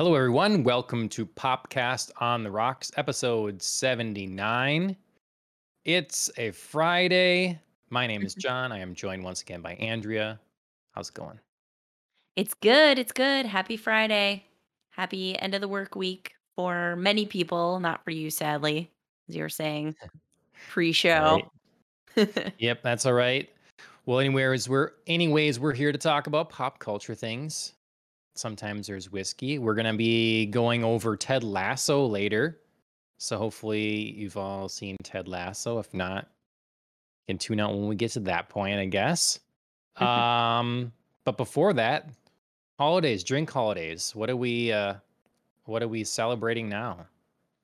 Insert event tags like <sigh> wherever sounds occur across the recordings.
Hello, everyone. Welcome to Popcast on the Rocks, episode 79. It's a Friday. My name is John. I am joined once again by Andrea. How's it going? It's good. It's good. Happy Friday. Happy end of the work week for many people, not for you, sadly, as you were saying pre-show. <laughs> Yep, that's all right. Well, anyways, we're anyways, we're here to talk about pop culture things. Sometimes there's whiskey. We're gonna be going over Ted Lasso later. So hopefully you've all seen Ted Lasso. If not, you can tune out when we get to that point, I guess. <laughs> Um, but before that, holidays, drink holidays. What are we uh what are we celebrating now?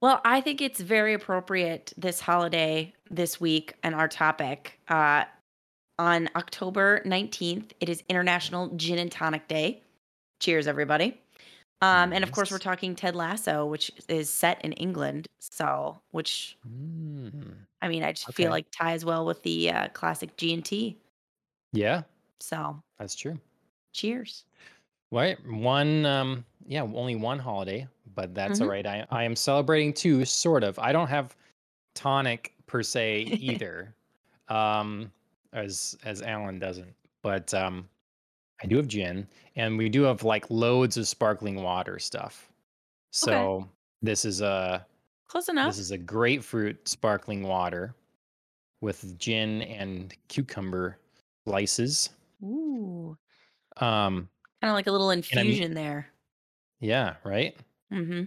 Well, I think it's very appropriate this holiday this week and our topic. Uh, on October 19th, it is International Gin and Tonic Day. Cheers, everybody. Um, and of course, we're talking Ted Lasso, which is set in England. So, which Mm, I mean, I just feel like ties well with the uh, classic G and T. Yeah, So, that's true. cheers. Right. One um yeah, only one holiday, but that's all hmm right. I I am celebrating two, sort of. I don't have tonic per se <laughs> either. Um as as Alan doesn't. But um I do have gin and we do have like loads of sparkling water stuff. okay, So this is a close enough. this is a grapefruit sparkling water with gin and cucumber slices. Ooh, Um kind of like a little infusion there. yeah, right? hmm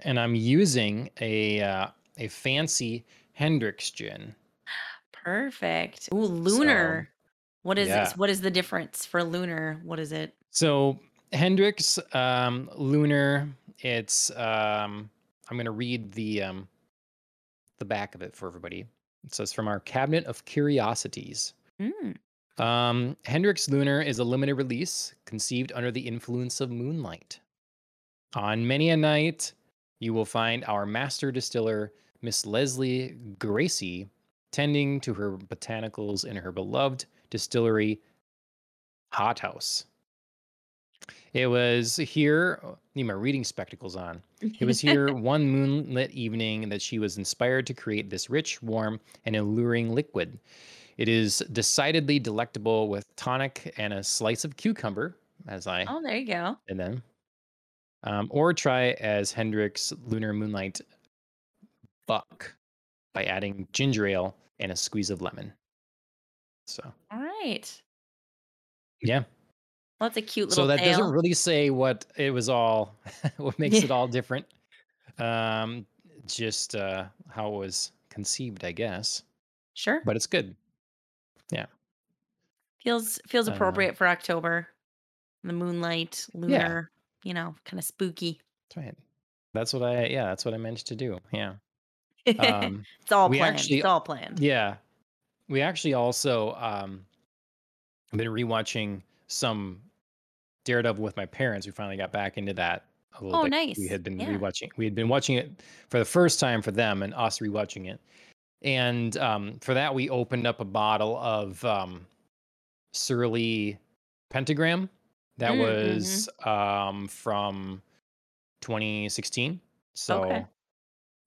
and I'm using a uh, a fancy Hendrick's gin. Perfect. Ooh, lunar. What is yeah, this? What is the difference for lunar? What is it? so Hendrick's um, Lunar. It's um, I'm gonna read the um, the back of it for everybody. It says from our cabinet of curiosities. Mm. Um, Hendrick's Lunar is a limited release conceived under the influence of moonlight. On many a night, you will find our master distiller, Miss Lesley Gracie, tending to her botanicals in her beloved distillery hothouse. It was here, oh, need my reading spectacles on. It was here <laughs> one moonlit evening that she was inspired to create this rich, warm, and alluring liquid. It is decidedly delectable with tonic and a slice of cucumber, as I oh, there you go. and then um, or try as Hendrick's Lunar Moonlight Buck by adding ginger ale and a squeeze of lemon. So, All right. yeah. Well, that's a cute little. So that doesn't really say what it was all, <laughs> what <laughs> makes Yeah, it all different. Um, just uh, how it was conceived, I guess. sure. But it's good. Yeah. Feels feels Uh, appropriate for October. The moonlight, lunar, yeah. You know, kind of spooky. That's right. That's what I, yeah, that's what I meant to do. Yeah. <laughs> Um, it's all planned. actually, It's all planned. yeah, we actually also um, been rewatching some Daredevil with my parents. We finally got back into that a little Oh, bit. We had been Yeah. rewatching. We had been watching it for the first time for them, and us rewatching it. And um, for that, we opened up a bottle of um, Surly Pentagram that Mm-hmm. was um, from 2016. Okay. So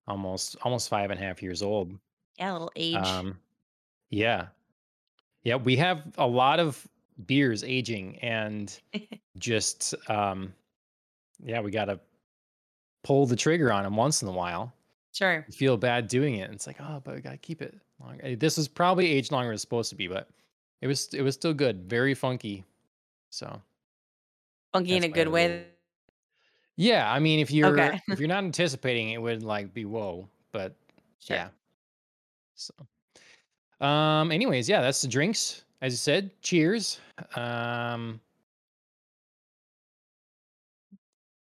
almost almost five and a half years old. Yeah, a little age. Um, yeah, yeah. We have a lot of beers aging, and <laughs> just um, yeah, we gotta pull the trigger on them once in a while. sure. You feel bad doing it. It's like, oh, but we gotta keep it longer. Eh, This was probably aged longer than it's supposed to be, but it was it was still good, very funky. So Funky in a good really way. yeah. I mean, if you're Okay. if you're not anticipating it, it would like be whoa, but Sure. yeah. So um, anyways, yeah, that's the drinks. As you said, cheers. Um,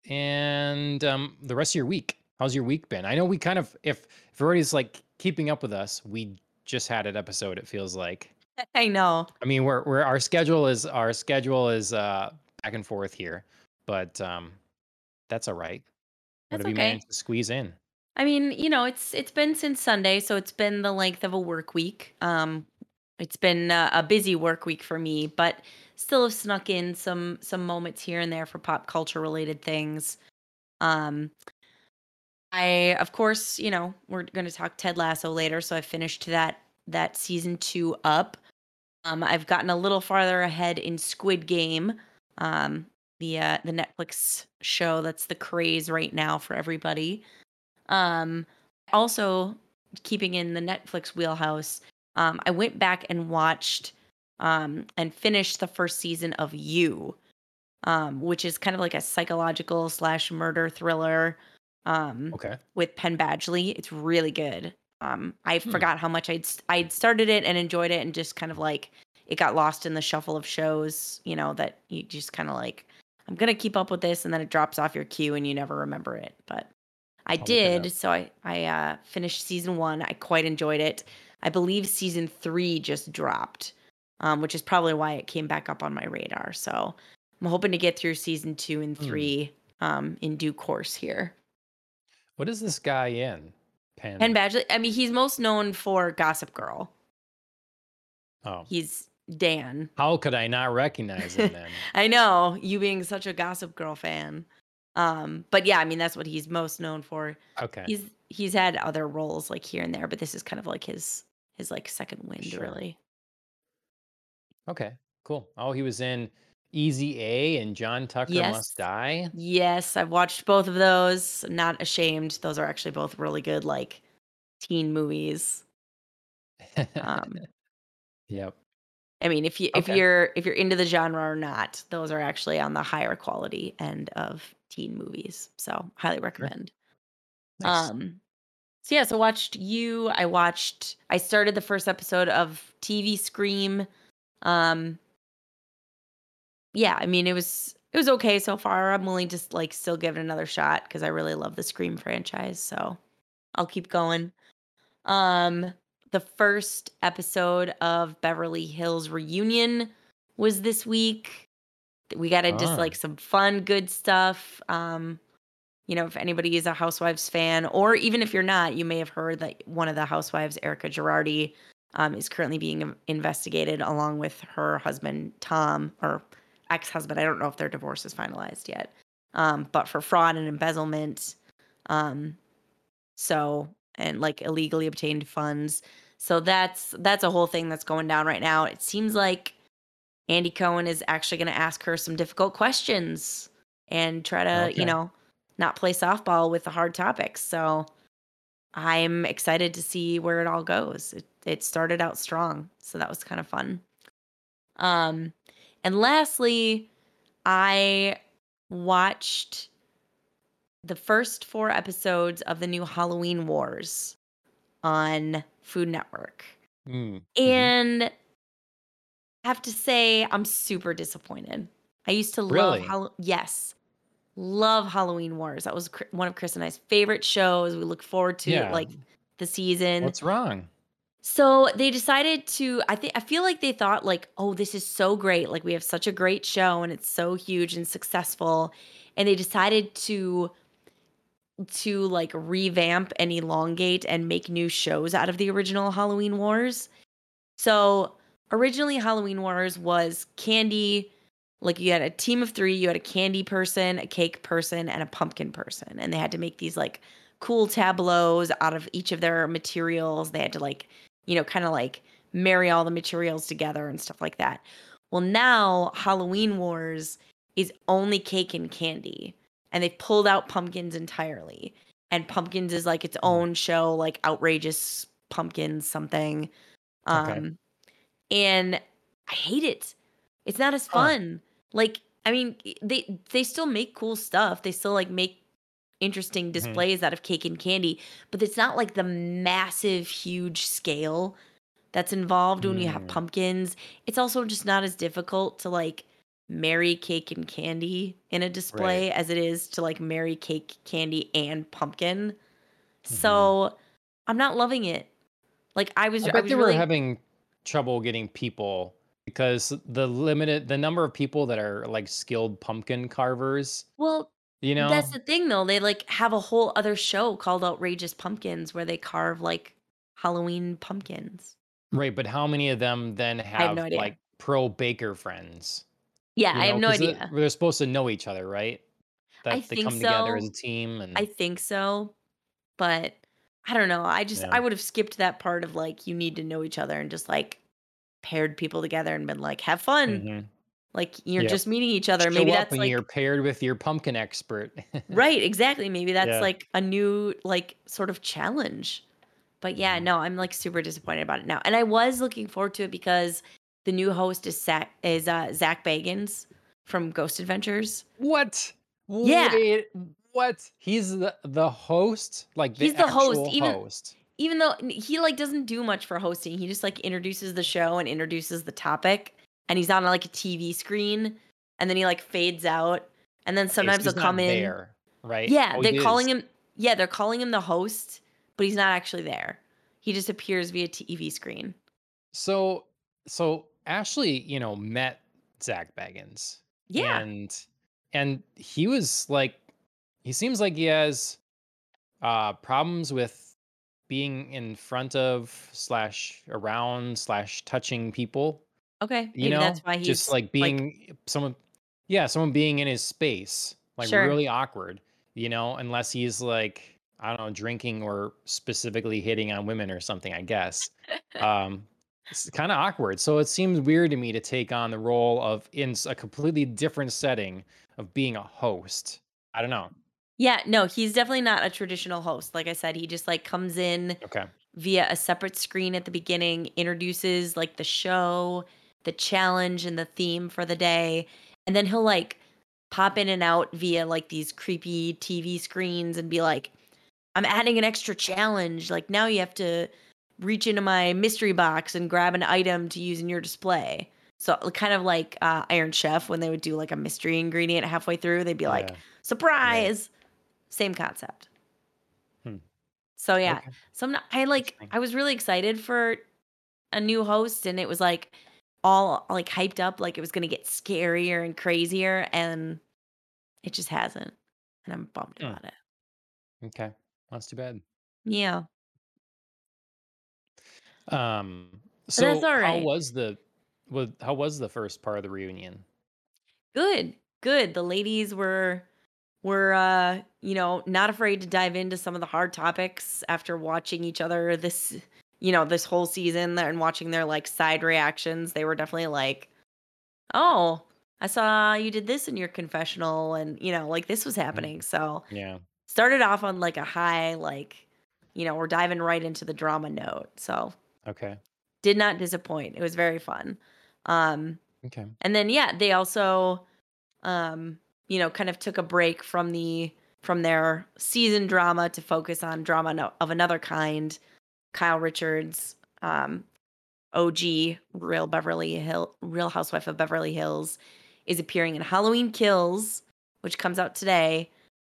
and um, the rest of your week. How's your week been? I know we kind of if if everybody's like keeping up with us, we just had an episode. It feels like. <laughs> I know. I mean, we're we're our schedule is our schedule is uh back and forth here, but um that's all right. What That's have you okay. managed to squeeze in? I mean, you know, it's it's been since Sunday, so it's been the length of a work week. Um, it's been uh, a busy work week for me, but still have snuck in some some moments here and there for pop culture related things. Um, I of course, you know, we're going to talk Ted Lasso later, so I finished that that season 2 up. Um, I've gotten a little farther ahead in Squid Game, um, the uh, the Netflix show that's the craze right now for everybody. Um, also, keeping in the Netflix wheelhouse, um, I went back and watched um, and finished the first season of You, um, which is kind of like a psychological slash murder thriller um, Okay. with Penn Badgley. It's really good. Um, I Hmm. forgot how much I'd I'd started it and enjoyed it, and just kind of like it got lost in the shuffle of shows. You know that you just kind of like I'm gonna keep up with this, and then it drops off your queue, and you never remember it. But I I'll did, so I I uh, finished season one. I quite enjoyed it. I believe season three just dropped, um, which is probably why it came back up on my radar. So I'm hoping to get through season two and Hmm. three um, in due course here. What is this guy in? Penn. Penn Badgley. I mean, he's most known for Gossip Girl. Oh. He's Dan. How could I not recognize him then? <laughs> I know you being such a Gossip Girl fan. Um, but yeah, I mean that's what he's most known for. Okay. He's he's had other roles like here and there, but this is kind of like his his like second wind, Sure. really. Okay. Cool. Oh, he was in Easy A and John Tucker Yes. Must Die. Yes, I've watched both of those. Not ashamed. Those are actually both really good, like teen movies. Um, <laughs> yep. I mean, if you if you're if you're into the genre or not, those are actually on the higher quality end of teen movies. So highly recommend. Nice. Um so yeah, so watched you. I watched I started the first episode of TV Scream. Um yeah, I mean it was it was okay so far. I'm willing to like still give it another shot because I really love the Scream franchise. So I'll keep going. Um the first episode of Beverly Hills Reunion was this week. We got into Ah. like some fun, good stuff. Um, you know, if anybody is a Housewives fan, or even if you're not, you may have heard that one of the Housewives, Erika Girardi, um, is currently being investigated along with her husband Tom or ex-husband. I don't know if their divorce is finalized yet, um, but for fraud and embezzlement. Um, so and like illegally obtained funds. So that's that's a whole thing that's going down right now. It seems like Andy Cohen is actually going to ask her some difficult questions and try to, Okay. you know, not play softball with the hard topics. So I'm excited to see where it all goes. It, it started out strong, so that was kind of fun. Um, and lastly, I watched the first four episodes of the new Halloween Wars on Food Network. Mm, mhm. And have to say, I'm super disappointed. I used to love Really? Hall- yes, love Halloween Wars. That was one of Chris and I's favorite shows. We look forward to Yeah. like the season. What's wrong? So they decided to I think I feel like they thought like, "Oh, this is so great. Like we have such a great show and it's so huge and successful." And they decided to to like revamp and elongate and make new shows out of the original Halloween Wars. So, originally Halloween Wars was candy like you had a team of 3, you had a candy person, a cake person, and a pumpkin person, and they had to make these like cool tableaus out of each of their materials. They had to like, you know, kind of like marry all the materials together and stuff like that. Well, now Halloween Wars is only cake and candy, and they pulled out pumpkins entirely. And pumpkins is like its own show, like outrageous pumpkins something. Um, Okay. And I hate it. It's not as Huh. fun. Like, I mean, they they still make cool stuff. They still like make interesting displays out of cake and candy, but it's not like the massive, huge scale that's involved when you have Mm. pumpkins. It's also just not as difficult to like marry cake and candy in a display as it is to like marry cake, candy, and pumpkin. So I'm not loving it. Like I was, I I, was they really were having trouble getting people because the limited the number of people that are like skilled pumpkin carvers, well. you know. That's the thing, though. They like have a whole other show called Outrageous Pumpkins where they carve like Halloween pumpkins. right, but how many of them then have, no idea. like pro baker friends? Yeah, you I have no no idea. they're supposed to know each other, right? I that they think come together as a team and I think so, but I don't know. I just I would have skipped that part of like you need to know each other and just like paired people together and been like, have fun. Mhm. Like you're Yep. just meeting each other. Maybe Show up that's when you're paired with your pumpkin expert. <laughs> right, exactly. Maybe that's Yeah. like a new like sort of challenge. But yeah, Mhm. no, I'm like super disappointed about it now. And I was looking forward to it because the new host is Zach is uh Zach Bagans from Ghost Adventures. What? Yeah, Wait, what? He's the the host? Like the he's the host. actual Even host? Even though he like doesn't do much for hosting, he just like introduces the show and introduces the topic, and he's on like a TV screen, and then he like fades out, and then sometimes he'll he's not come in. right? Yeah, Oh, they're he is. calling him. Yeah, they're calling him the host, but he's not actually there. He just appears via TV screen. So so Ashley, you know, met Zach Bagans Yeah. and and he was like he seems like he has uh problems with being in front of slash around slash touching people Okay. you Maybe that's know why just he's like like, being someone yeah someone being in his space like sure. really awkward you know? Unless he's like i don't know drinking or specifically hitting on women or something i guess. Um it's kind of awkward. So it seems weird to me to take on the role of in a completely different setting of being a host. I don't know Yeah, no, he's definitely not a traditional host. Like I said, he just like comes in okay via a separate screen at the beginning, introduces like the show, the challenge, and the theme for the day. And then he'll like pop in and out via like these creepy TV screens and be like, I'm adding an extra challenge. Like now you have to reach into my mystery box and grab an item to use in your display. So kind of like uh, Iron Chef when they would do like a mystery ingredient halfway through, they'd be like, yeah surprise. Same concept. hmm. So yeah. okay So I'm not, I like I was really excited for a new host and it was like all like hyped up like it was going to get scarier and crazier and it just hasn't. And I'm bummed Hmm. about it. okay that's too bad Yeah. um But that's so all how was the was how was the first part of the reunion Good. Good. The ladies were were uh, you know, not afraid to dive into some of the hard topics after watching each other this you know, this whole season and watching their like side reactions. They were definitely like, "Oh, I saw you did this in your confessional and, you know, like this was Mhm. happening." So, yeah started off on like a high like, you know, we're diving right into the drama note. So, okay did not disappoint. It was very fun. Um okay and then yeah, they also um, you know, kind of took a break from the from their season drama to focus on drama of another kind. Kyle Richards, um, OG, Real Beverly Hill, Real Housewife of Beverly Hills, is appearing in Halloween Kills, which comes out today.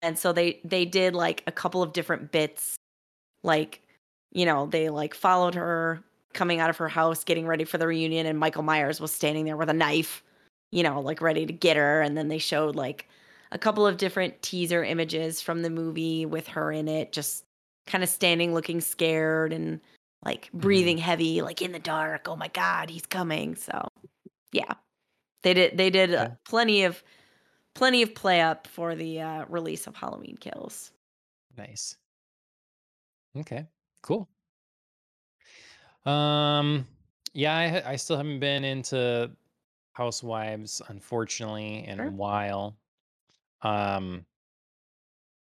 And so they they did like a couple of different bits, like you know they like followed her coming out of her house, getting ready for the reunion, and Michael Myers was standing there with a knife, you know, like ready to get her. And then they showed like a couple of different teaser images from the movie with her in it, just kind of standing looking scared and like hmm breathing heavy, like in the dark. Oh my God, he's coming. So yeah, they did they did uh, plenty of plenty of play up for the uh, release of Halloween Kills. nice okay cool Um, yeah, I I still haven't been into Housewives, unfortunately, in a while. Um,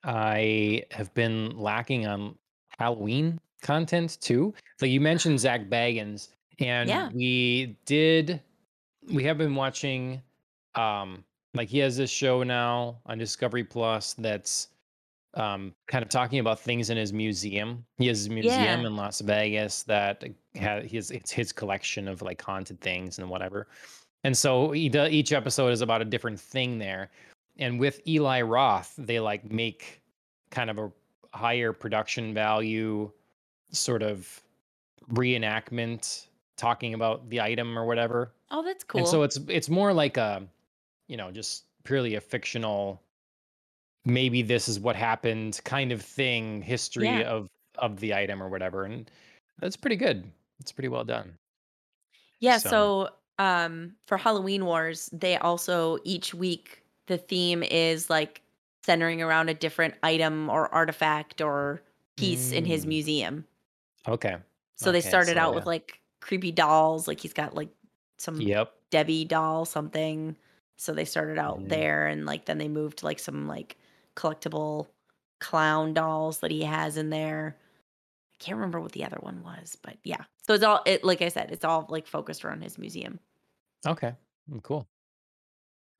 I have been lacking on Halloween content too. Like you mentioned Zach Bagans, and Yeah. we did we have been watching um like he has this show now on Discovery Plus that's um, kind of talking about things in his museum. He has a museum Yeah. in Las Vegas that has his it's his collection of like haunted things and whatever. And so he does, each episode is about a different thing there. And with Eli Roth, they like make kind of a higher production value sort of reenactment talking about the item or whatever. Oh, that's cool. And so it's it's more like a you know just purely a fictional maybe this is what happened kind of thing history Yeah. of of the item or whatever and that's pretty good it's pretty well done Yeah, so so um for Halloween Wars, they also each week the theme is like centering around a different item or artifact or piece in his Mm, museum. okay. So they started So out with like creepy dolls, like he's got like some Yep. Debbie doll something. So they started out hmm there and like then they moved to like some like collectible clown dolls that he has in there. I can't remember what the other one was, but yeah. So it's all it like I said, it's all like focused around his museum. Okay. Mm, Cool.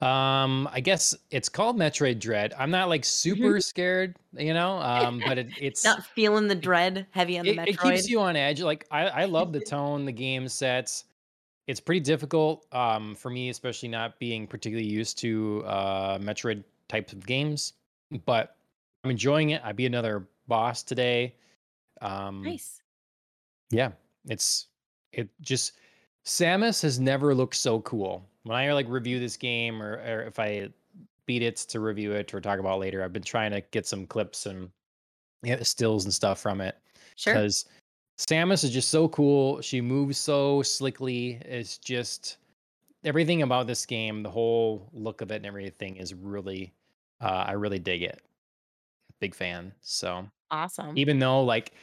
Um, I guess it's called Metroid Dread. I'm not like Mhm. super scared, you know. Um, but it, <laughs> it's Not feeling the dread heavy on the it it keeps you on edge. Like I I love the <laughs> tone the game sets. It's pretty difficult um for me, especially not being particularly used to uh Metroid types of games. But I'm enjoying it. I beat another boss today. Um, Nice. yeah, it's it just Samus has never looked so cool. When I like review this game or, or if I beat it to review it or talk about later, I've been trying to get some clips and yeah, stills and stuff from it Sure. because Samus is just so cool. She moves so slickly. It's just everything about this game, the whole look of it and everything is really, uh, I really dig it. Big fan. So Awesome. even though like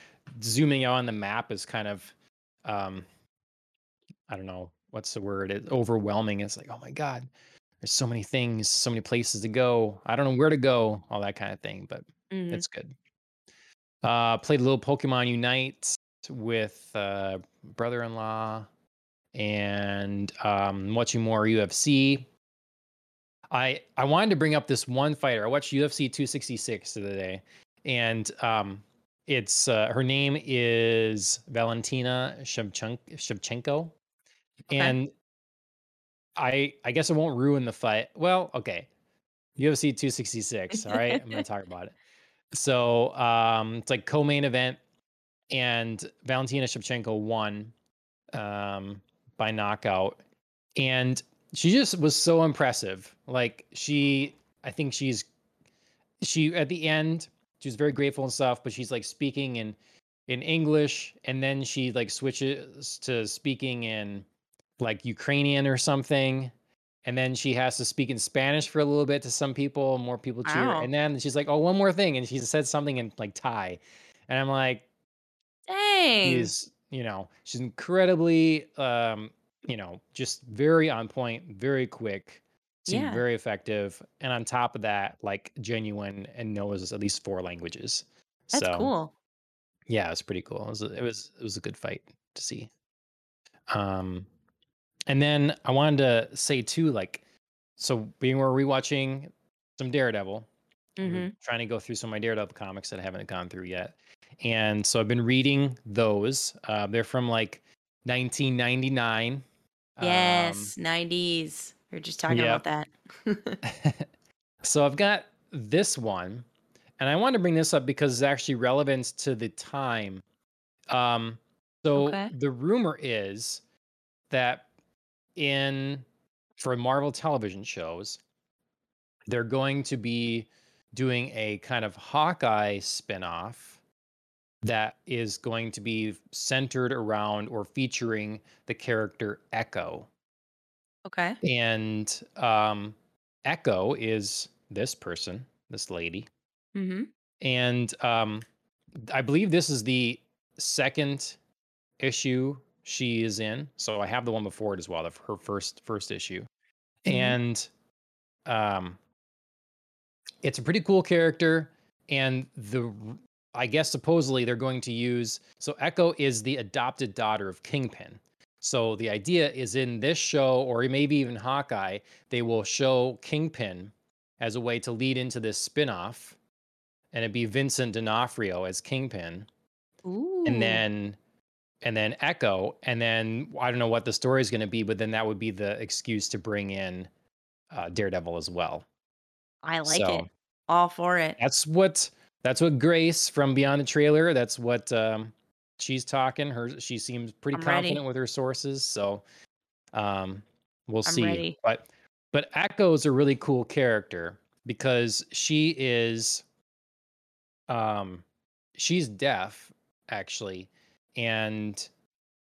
zooming out on the map is kind of, um, I don't know what's the word, it's overwhelming. It's like, oh my god, there's so many things, so many places to go. I don't know where to go, all that kind of thing. But Mhm. it's good. Uh, played a little Pokemon Unite with uh, brother-in-law, and um, watching more UFC. I I wanted to bring up this one fighter. I watched UFC 266 the other day, and um, it's uh, her name is Valentina Shevchenko, Okay. and I I guess I won't ruin the fight. Well, okay, UFC 266. All right, I'm gonna <laughs> talk about it. So um, it's like co-main event, and Valentina Shevchenko won um, by knockout, and she just was so impressive. Like she, I think she's she at the end she was very grateful and stuff, but she's like speaking in in English, and then she like switches to speaking in like Ukrainian or something. And then she has to speak in Spanish for a little bit to some people, more people cheer. And then she's like, "Oh, one more thing," and she said something in like Thai, and I'm like, Dang. is you know she's incredibly um you know just very on point very quick seemed Yeah. very effective and on top of that like genuine and knows at least four languages That's so cool. yeah it's pretty cool it was it was it was a good fight to see um and then i wanted to say too like so being we're rewatching some daredevil Mhm. trying to go through some of my Daredevil comics that I haven't gone through yet. And so I've been reading those. Uh, they're from like 1999. Um, Yes, 90s. We are just talking about that. <laughs> <laughs> so I've got this one, and I want to bring this up because it's actually relevant to the time. Um, so Okay. the rumor is that in for Marvel television shows, they're going to be doing a kind of Hawkeye spinoff that is going to be centered around or featuring the character Echo. Okay. And um, Echo is this person, this lady. Mm-hmm. And um, I believe this is the second issue she is in. So I have the one before it as well, the, her first first issue. Mhm. And um, it's a pretty cool character and the I guess supposedly they're going to use so echo is the adopted daughter of kingpin so the idea is in this show or maybe even hawkeye they will show kingpin as a way to lead into this spin-off and it'd be vincent d'onofrio as kingpin Ooh. and then and then echo and then i don't know what the story is going to be but then that would be the excuse to bring in uh, daredevil as well I like so it. All for it. that's what that's what Grace from Beyond the Trailer. That's what um, she's talking. Her she seems pretty I'm confident ready. with her sources. So um, we'll I'm see. ready. But but Echo is a really cool character because she is um she's deaf actually, and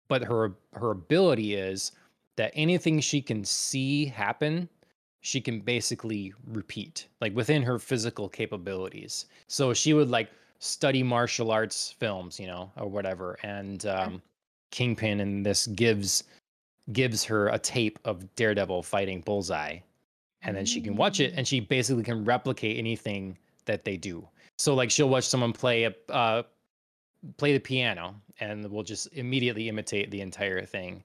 but her her ability is that anything she can see happen she can basically repeat like within her physical capabilities. So she would like study martial arts films, you know, or whatever. And um, Kingpin and this gives gives her a tape of Daredevil fighting Bullseye, and then she can watch it, and she basically can replicate anything that they do. So like she'll watch someone play a uh, play the piano, and we'll just immediately imitate the entire thing,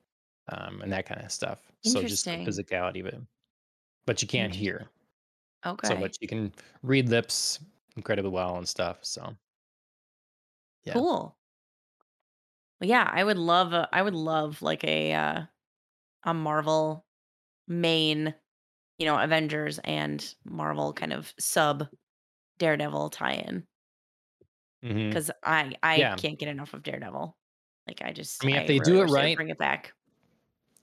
um, and that kind of stuff. So just the physicality but but you can't hear. Okay. So, but you can read lips incredibly well and stuff. So yeah. Cool. Well, yeah, I would love a I would love like a uh, a Marvel main, you know, Avengers and Marvel kind of sub Daredevil tie-in because I I Yeah. can't get enough of Daredevil. Like I just I mean, if I they really do it wish they would right, bring it back.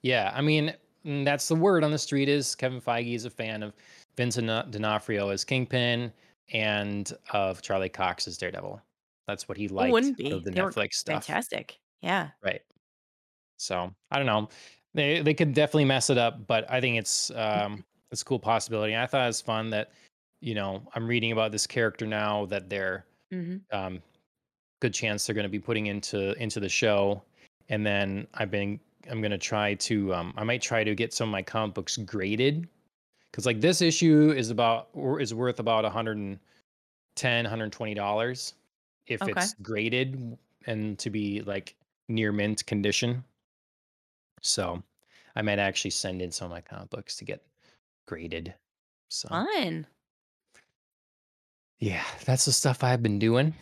Yeah, I mean, mm, that's the word on the street is Kevin Feige is a fan of Vincent D'Onofrio as Kingpin and of Charlie Cox as Daredevil. That's what he liked wouldn't be? the They Netflix stuff. fantastic. Yeah. Right. So I don't know. They they could definitely mess it up, but I think it's um <laughs> it's a cool possibility. I thought it was fun that, you know, I'm reading about this character now that they're Mhm. um good chance they're going to be putting into into the show and then i've been i'm going to try to um i might try to get some of my comic books graded because like this issue is about or is worth about 110 120 dollars if Okay. it's graded and to be like near mint condition so i might actually send in some of my comic books to get graded so Fun. Yeah that's the stuff i've been doing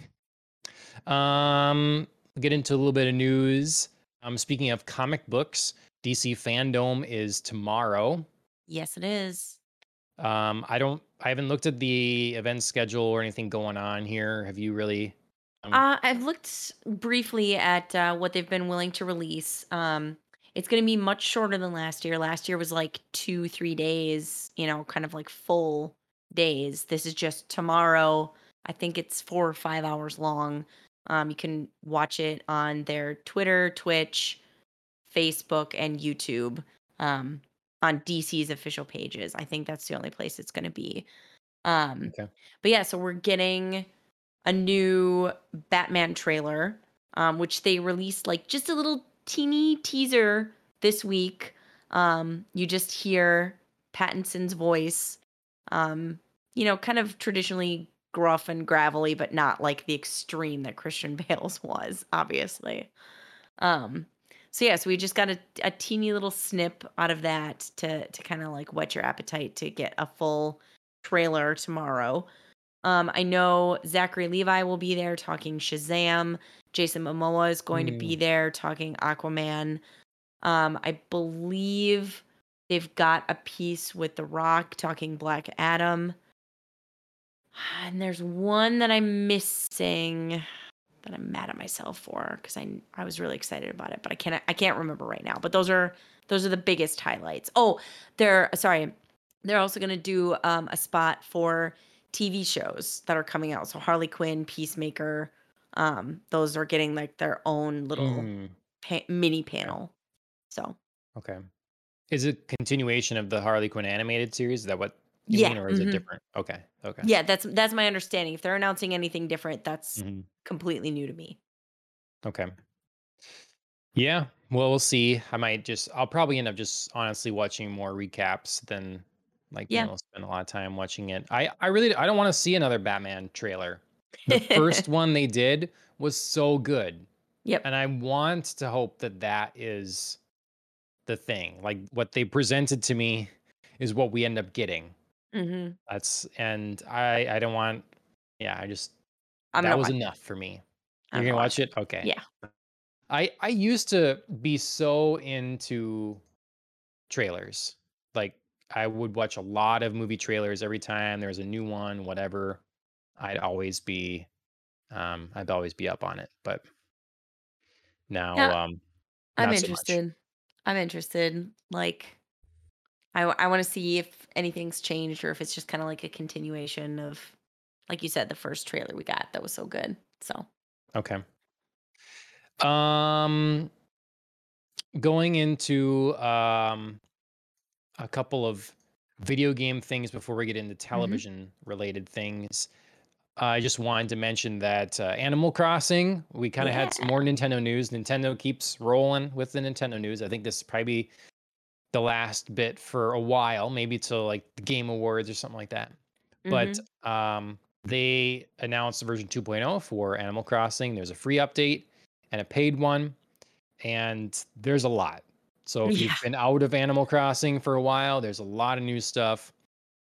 Um, get into a little bit of news. Um, speaking of comic books, DC Fandom is tomorrow. Yes, it is. Um, I don't, I haven't looked at the event schedule or anything going on here. Have you really? Um, Uh, I've looked briefly at uh, what they've been willing to release. Um, it's going to be much shorter than last year. Last year was like two, three days, you know, kind of like full days. This is just tomorrow. I think it's four or five hours long. Um, you can watch it on their Twitter, Twitch, Facebook, and YouTube um, on DC's official pages. I think that's the only place it's going to be. Um, okay. but yeah, so we're getting a new Batman trailer, um, which they released like just a little teeny teaser this week. Um, you just hear Pattinson's voice, um, you know, kind of traditionally gruff and gravelly, but not like the extreme that Christian <laughs> Bale's was, obviously. Um, so yeah, so we just got a, a teeny little snip out of that to to kind of like whet your appetite to get a full trailer tomorrow. Um, I know Zachary Levi will be there talking Shazam. Jason Momoa is going to be Mm, there talking Aquaman. Um, I believe they've got a piece with The Rock talking Black Adam. <sighs> And there's one that I'm missing that I'm mad at myself for because I I was really excited about it, but I can't I can't remember right now. But those are those are the biggest highlights. Oh, they're sorry. They're also gonna do um, a spot for TV shows that are coming out. So Harley Quinn, Peacemaker, um, those are getting like their own little mm, pa- mini panel. So Okay. Is it continuation of the Harley Quinn animated series? Is that what you yeah, mean, or is it hmm different? Okay. Okay. yeah, that's that's my understanding. If they're announcing anything different, that's hmm completely new to me. Okay. Yeah, well, we'll see. I might just I'll probably end up just honestly watching more recaps than like Yeah. able to spend a lot of time watching it. I I really I don't want to see another Batman trailer. The first <laughs> one they did was so good, yep. and I want to hope that that is the thing. Like what they presented to me is what we end up getting. hmm That's and I I don't want yeah, I just I'm that was it. enough for me. I'm You're gonna watch it. it? Okay. Yeah. I I used to be so into trailers. Like I would watch a lot of movie trailers every time there was a new one, whatever. I'd always be um I'd always be up on it. But now Yeah, um I'm not so much. interested. I'm interested. Like, I I want to see if anything's changed or if it's just kind of like a continuation of, like you said, the first trailer we got that was so good. So, Okay. Um going into um a couple of video game things before we get into Mm-hmm. television related things. I just wanted to mention that uh, Animal Crossing, we kind of had some more Nintendo news. Nintendo keeps rolling with the Nintendo news. I think this is probably the last bit for a while, maybe till like the Game Awards or something like that. But Mhm. um, they announced version 2.0 for Animal Crossing. There's a free update and a paid one, and there's a lot. So if Yeah. you've been out of Animal Crossing for a while, there's a lot of new stuff.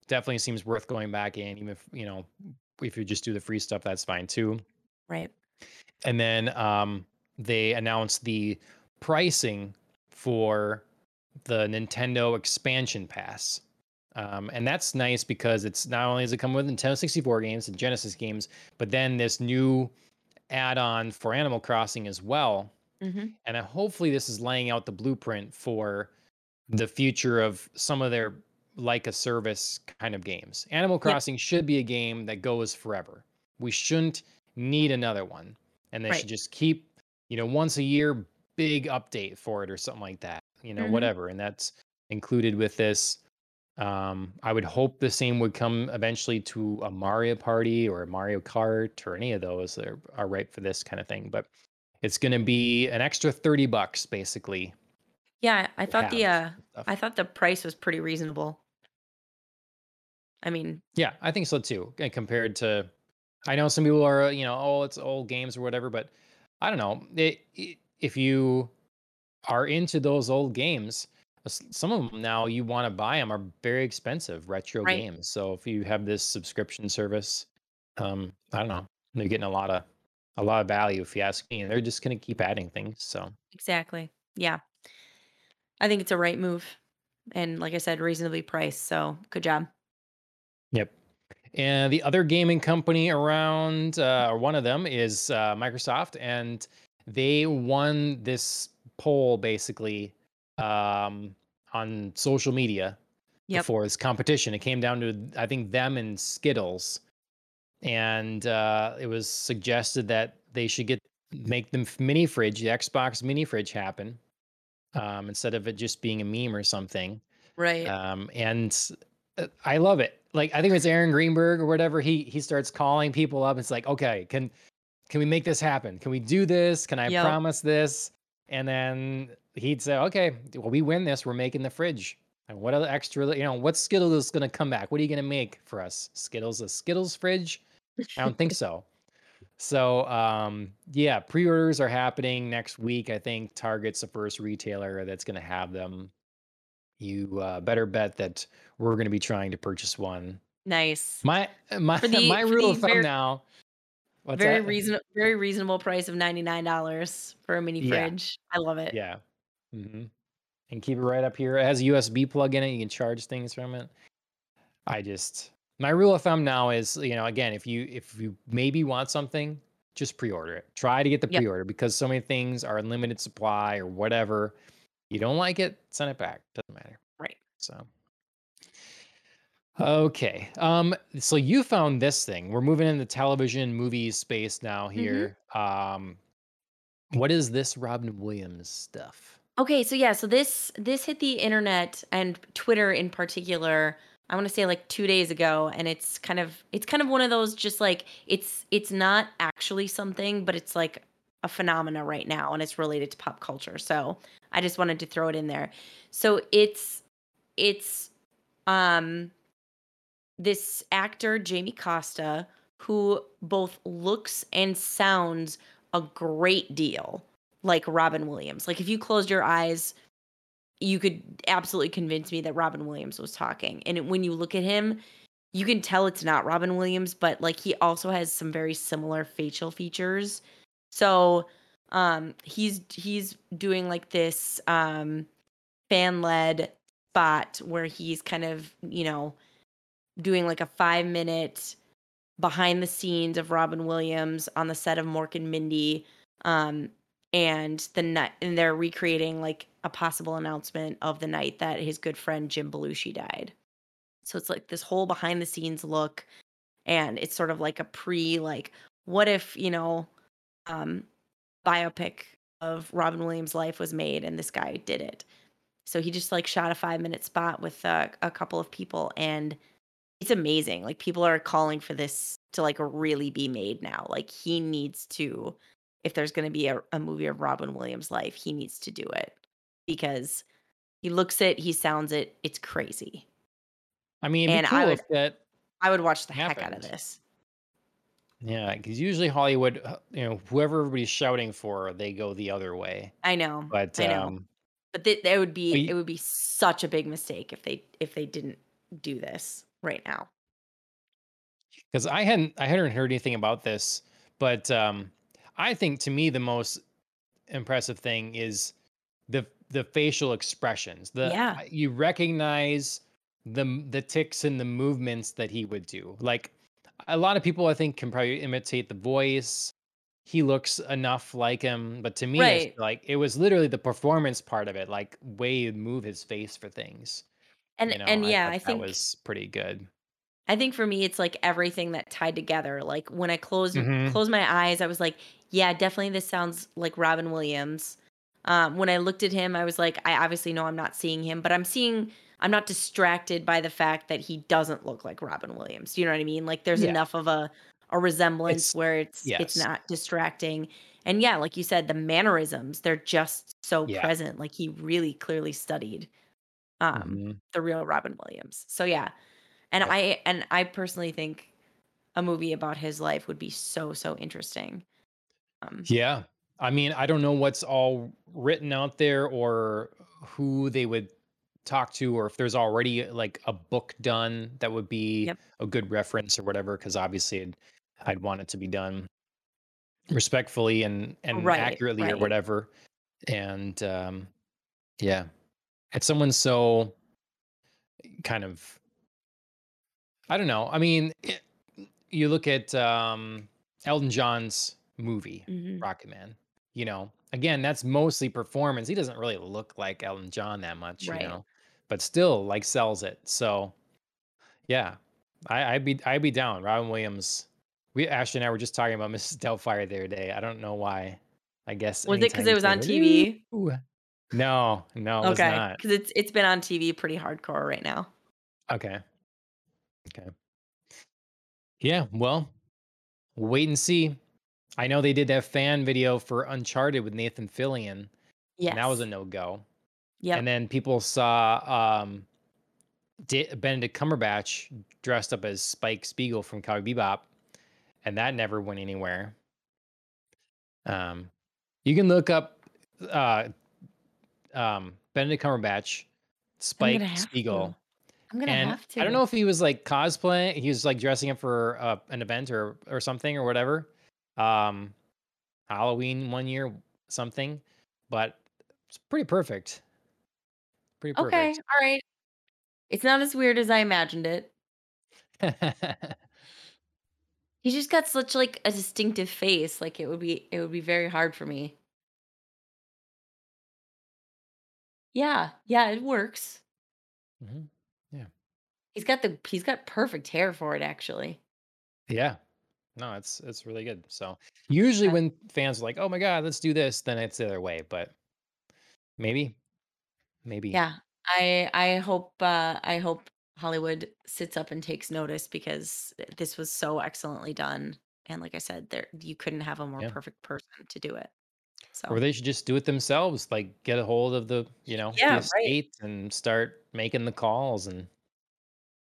Definitely seems worth going back in, even if you know if you just do the free stuff, that's fine too. right. And then um, they announced the pricing for the Nintendo expansion pass. Um, and that's nice because it's not only does it come with Nintendo 64 games and Genesis games, but then this new add-on for Animal Crossing as well. hmm And uh, hopefully this is laying out the blueprint for the future of some of their like a service kind of games. Animal Crossing should be a game that goes forever. We shouldn't need another one. And they Right. should just keep, you know, once a year big update for it or something like that. You know, Mhm. whatever. And that's included with this. Um, I would hope the same would come eventually to a Mario Party or a Mario Kart or any of those that are, are right for this kind of thing. But it's going to be an extra 30 bucks basically. Yeah, I thought the uh. I thought the price was pretty reasonable. I mean, Yeah, I think so too. Compared to, I know some people are, you know, oh, it's old games or whatever, but I don't know. It, i if you are into those old games, some of them now you want to buy them are very expensive retro Right. games. So if you have this subscription service, um, I don't know, they're getting a lot of a lot of value if you ask me. And they're just going to keep adding things. So exactly. Yeah, I think it's a right move, and like I said, reasonably priced. So good job. Yep. And the other gaming company around, uh, or one of them, is uh, Microsoft, and they won this poll basically um, on social media Yep. before this competition. It came down to I think them and Skittles, and uh, it was suggested that they should get make the mini fridge, the Xbox mini fridge happen, um, instead of it just being a meme or something Right. um, and uh, I love it. Like I think it's Aaron Greenberg or whatever. He he starts calling people up. It's like, okay, can can we make this happen? Can we do this? Can I Yep. promise this? And then he'd say, okay, well we win this. We're making the fridge. And what other extra? You know, what Skittles is gonna come back? What are you gonna make for us? Skittles, a Skittles fridge? I don't think so. So um, yeah, pre-orders are happening next week. I think Target's the first retailer that's gonna have them you uh, better bet that we're going to be trying to purchase one. nice. My <laughs> my the- my rule of thumb very- now. What's very that? reason very reasonable price of ninety nine dollars for a mini Yeah. fridge. I love it. Yeah. hmm And keep it right up here. It has a USB plug in it. You can charge things from it. I just my rule of thumb now is you know again if you if you maybe want something just pre-order it. Try to get the Yep. pre-order because so many things are in limited supply or whatever. You don't like it, send it back. Doesn't matter. Right. So okay. Um so you found this thing. We're moving into television movies space now Mm-hmm. here. Um what is this Robin Williams stuff? Okay, so yeah, so this this hit the internet and Twitter in particular. I want to say like 2 days ago and it's kind of it's kind of one of those just like it's it's not actually something but it's like a phenomena right now and it's related to pop culture. So, I just wanted to throw it in there. So, it's it's um this actor Jamie Costa who both looks and sounds a great deal like Robin Williams. Like if you closed your eyes, you could absolutely convince me that Robin Williams was talking. And when you look at him, you can tell it's not Robin Williams, but like he also has some very similar facial features. So um he's he's doing like this um fan-led spot where he's kind of, you know, doing like a 5 minute behind the scenes of Robin Williams on the set of Mork and Mindy. Um, and the night and they're recreating like a possible announcement of the night that his good friend Jim Belushi died. So it's like this whole behind the scenes look, and it's sort of like a pre like what if you know, um, biopic of Robin Williams' life was made and this guy did it. So he just like shot a five minute spot with uh, a couple of people, and it's amazing. Like people are calling for this to like really be made now. Like he needs to, if there's going to be a, a movie of Robin Williams' life, he needs to do it because he looks it, he sounds it, it's crazy. I mean, And be I would that I would watch the heck out of this. Yeah, because usually Hollywood, uh, you know, whoever everybody's shouting for, they go the other way. I know, But I know. um, But th- that would be it would be such a big mistake if they if they didn't do this right now. because I hadn't I hadn't heard anything about this, but um, I think to me the most impressive thing is the the facial expressions. The Yeah. You recognize the the ticks and the movements that he would do. Like a lot of people, I think, can probably imitate the voice. He looks enough like him, but to me, it's Right. like it was literally the performance part of it, like way he'd move his face for things. And You know, and I yeah, thought I that think was pretty good. I think for me it's like everything that tied together. Like when I closed hmm closed my eyes, I was like, yeah, definitely this sounds like Robin Williams. Um, when I looked at him, I was like, I obviously know I'm not seeing him, but I'm seeing I'm not distracted by the fact that he doesn't look like Robin Williams. You know what I mean? Like there's Yeah, enough of a a resemblance it's where it's it's not distracting. And yeah, like you said, the mannerisms, they're just so yeah. present. Like he really clearly studied um hmm the real Robin Williams. So yeah, and Yep. I and I personally think a movie about his life would be so, so interesting. Um, Yeah. I mean, I don't know what's all written out there or who they would talk to or if there's already like a book done that would be yep. a good reference or whatever because obviously I'd, I'd want it to be done respectfully and and Right, accurately or whatever. And um yeah, if someone's so kind of I don't know. I mean, it, you look at um, Elton John's movie, Mhm. Rocket Man. You know, again, that's mostly performance. He doesn't really look like Elton John that much, you know, but still like sells it. So yeah, I, I'd be I'd be down. Robin Williams. We Ashley and I were just talking about <laughs> Mrs. Doubtfire the other day. I don't know why. I guess Was it because it was on TV? "Ooh." no, no, it Okay, because it's it's been on TV pretty hardcore right now. Okay, okay, yeah. Well, wait and see. I know they did that fan video for Uncharted with Nathan Fillion, Yes. and that was a no go. And then people saw um, Di- Benedict Cumberbatch dressed up as Spike Spiegel from Cowboy Bebop, and that never went anywhere. Um, you can look up uh, um, Benedict Cumberbatch, Spike Spiegel, to. I'm gonna and have to. I don't know if he was like cosplaying. He was like dressing up for uh, an event or or something or whatever. Um, Halloween one year, something, but it's pretty perfect. Pretty Okay, all right. It's not as weird as I imagined it. <laughs> He's just got such like a distinctive face. Like it would be it would be very hard for me. Yeah, yeah, it works. Mhm. Yeah. He's got the he's got perfect hair for it actually. Yeah. No, it's it's really good. So usually when fans are like, "Oh my god, let's do this," then it's the other way. But maybe, maybe, yeah. I I hope uh I hope Hollywood sits up and takes notice because this was so excellently done. And like I said, there you couldn't have a more yeah. perfect person to do it. So, Or they should just do it themselves. Like get a hold of the, you know, the yeah, right. estate and start making the calls and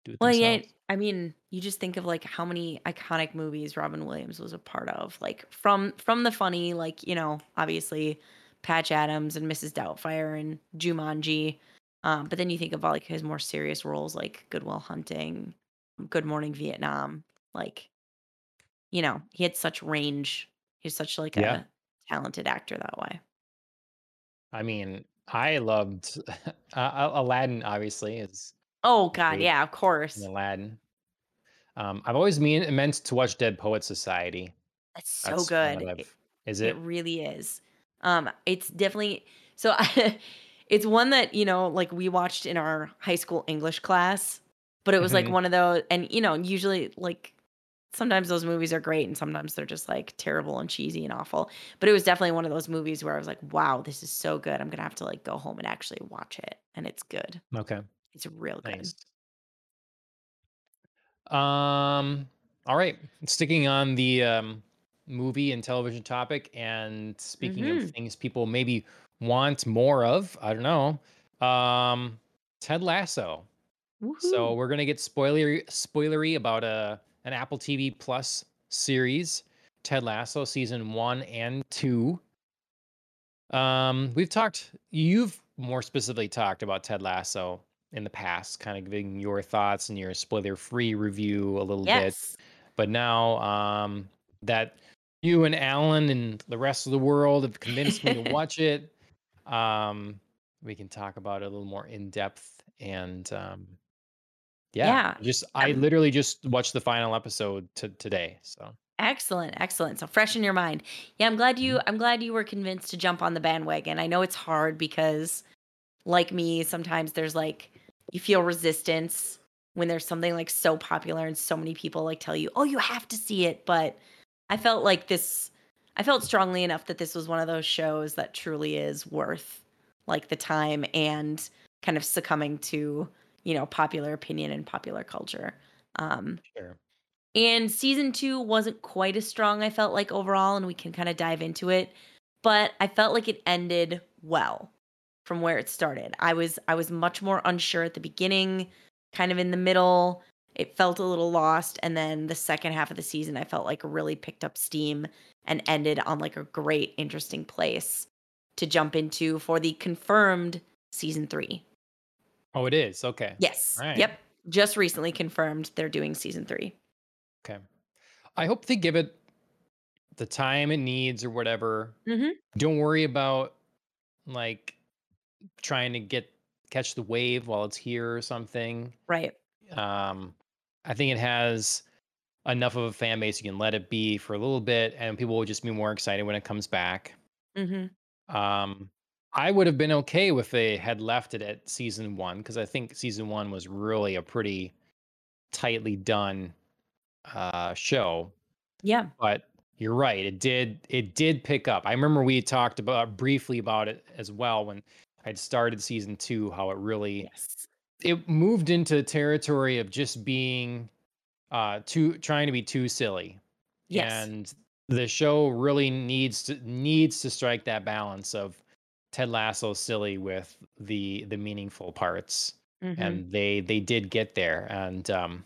do it Well, yeah, themselves. I mean, you just think of like how many iconic movies Robin Williams was a part of, like from from the funny, like you know, obviously Patch Adams and Mrs. Doubtfire and Jumanji, um, but then you think of all like his more serious roles, like Good Will Hunting, Good Morning Vietnam. Like you know, he had such range. He's such like Yeah. a talented actor that way. I mean, I loved <laughs> uh, Aladdin. Obviously, is Oh God, great yeah, of course. Aladdin. Um, I've always mean meant to watch Dead Poet Society. That's so That's good. Is It it? really is. Um, it's definitely so I, <laughs> it's one that, you know, like we watched in our high school English class, but it was like hmm one of those and you know, usually like sometimes those movies are great and sometimes they're just like terrible and cheesy and awful. But it was definitely one of those movies where I was like, wow, this is so good. I'm gonna have to like go home and actually watch it. and it's good. Okay. It's real good. Nice. Um, all right. Sticking on the um, movie and television topic, and speaking of hmm things people maybe want more of, I don't know. Um, Ted Lasso. So we're gonna get spoilery spoilery about a an Apple TV Plus series, Ted Lasso season one and two. Um, we've talked. You've more specifically talked about Ted Lasso in the past, kind of giving your thoughts and your spoiler-free review a little bit. Yes. But now um, that you and Alan and the rest of the world have convinced me to <laughs> watch it, um, we can talk about it a little more in depth. And um, yeah, Yeah. just I literally just watched the final episode to today. So excellent, excellent. So fresh in your mind. Yeah, I'm glad you Mhm. I'm glad you were convinced to jump on the bandwagon. I know it's hard because like me, sometimes there's like you feel resistance when there's something like so popular and so many people like tell you, "Oh, you have to see it." But I felt like this I felt strongly enough that this was one of those shows that truly is worth like the time and kind of succumbing to, you know, popular opinion and popular culture. Um sure. and season 2 wasn't quite as strong I felt like overall and we can kind of dive into it, but I felt like it ended well from where it started. I was I was much more unsure at the beginning, kind of in the middle. It felt a little lost and then the second half of the season I felt like really picked up steam and ended on like a great interesting place to jump into for the confirmed season 3. Oh, it is. Okay. Yes. Right. Yep. Just recently confirmed they're doing season 3. Okay. I hope they give it the time it needs or whatever. Mhm. Don't worry about like trying to get catch the wave while it's here or something. Right. Um, I think it has enough of a fan base you can let it be for a little bit, and people will just be more excited when it comes back. Mhm. Um, I would have been okay if they had left it at season one because I think season one was really a pretty tightly done uh, show. Yeah. But you're right; it did it did pick up. I remember we talked about briefly about it as well when I'd started season two. How it really Yes. It moved into territory of just being uh too trying to be too silly Yes. and the show really needs to needs to strike that balance of ted lasso silly with the the meaningful parts Mhm. and they they did get there and um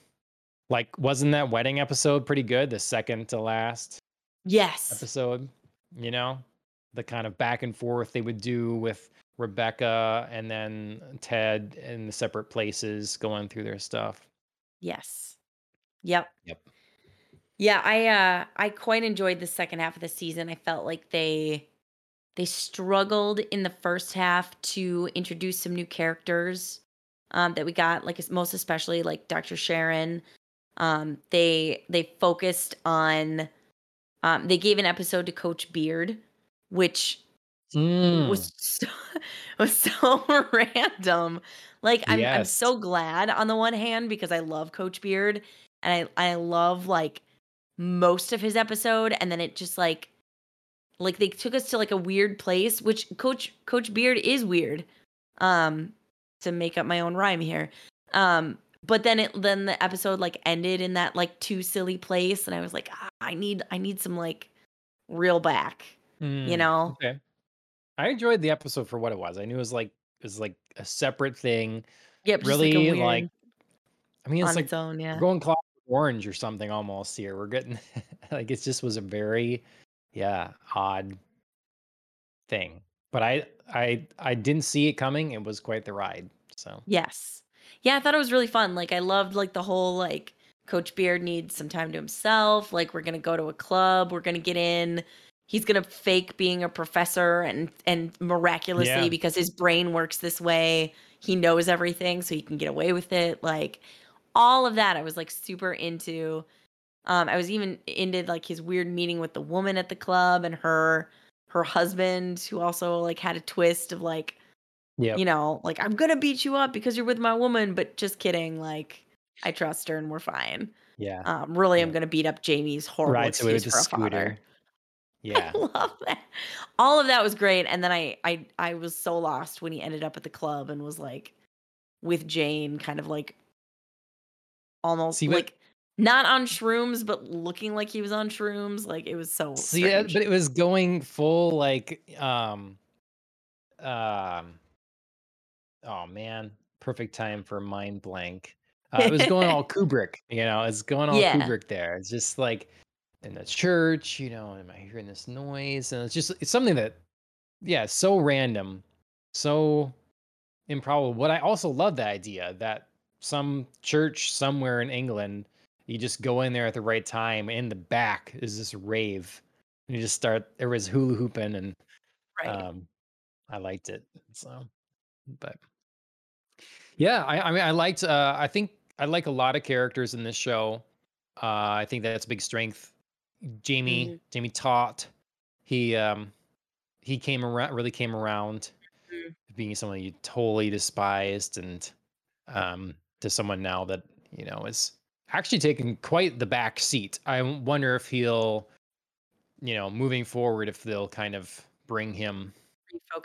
like wasn't that wedding episode pretty good the second to last Yes. episode you know the kind of back and forth they would do with rebecca and then ted in the separate places going through their stuff Yes. Yep. yep Yeah, I uh I quite enjoyed the second half of the season. I felt like they they struggled in the first half to introduce some new characters um that we got like most especially like Dr. Sharon. Um they they focused on um they gave an episode to Coach Beard which Mm, <laughs> was so was <laughs> so random. Like I'm I'm so glad on the one hand because I love Coach Beard and I I love like most of his episode and then it just like like they took us to like a weird place which Coach Coach Beard is weird. Um to make up my own rhyme here. Um but then it then the episode like ended in that like too silly place and I was like ah, I need I need some like real back, you Mm, know? okay. I enjoyed the episode for what it was. I knew it was like it was like a separate thing. Yep, just like Really like I mean it's on like its own, yeah. going cloud orange or something almost here. We're getting <laughs> like it just was a very yeah, odd thing. But I I I didn't see it coming. It was quite the ride. So Yes. Yeah, I thought it was really fun. Like I loved like the whole like Coach Beard needs some time to himself. Like we're gonna go to a club, we're gonna get in. He's gonna fake being a professor and and miraculously yeah. because his brain works this way, he knows everything so he can get away with it. Like all of that I was like super into. Um I was even into like his weird meeting with the woman at the club and her her husband who also like had a twist of like Yep. you know, like I'm gonna beat you up because you're with my woman, but just kidding. Like I trust her and we're fine. Yeah. Um, really, I'm gonna beat up Jamie's horrible Rides away with excuse the for a father. scooter. <laughs> Yeah. I love that. All of that was great, and then I I I was so lost when he ended up at the club and was like with Jane, kind of like almost See, but like not on shrooms, but looking like he was on shrooms. Like it was so see, strange. but it was going full like um um oh man, perfect time for mind blank. Uh, it was going all <laughs> Kubrick, you know, it's going all yeah, Kubrick there. It's just like in the church, you know, am I hearing this noise? And it's just it's something that yeah, so random, so improbable. But I also love the idea that some church somewhere in England, you just go in there at the right time. In the back is this rave, and you just start. There was hula hooping, and right. um, I liked it. So, but yeah, I, I mean, I liked. Uh, I think I like a lot of characters in this show. Uh, I think that's a big strength. Jamie, Mhm, Jamie Tartt. he um, he came around, really came around mhm. being someone you totally despised and um, to someone now that you know is actually taking quite the back seat. I wonder if he'll, you know, moving forward, if they'll kind of bring him,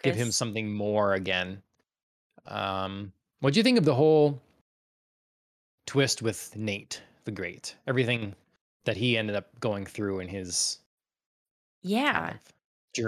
give him something more again. Um, what do you think of the whole twist with Nate the Great? Everything that he ended up going through in his kind Yeah. of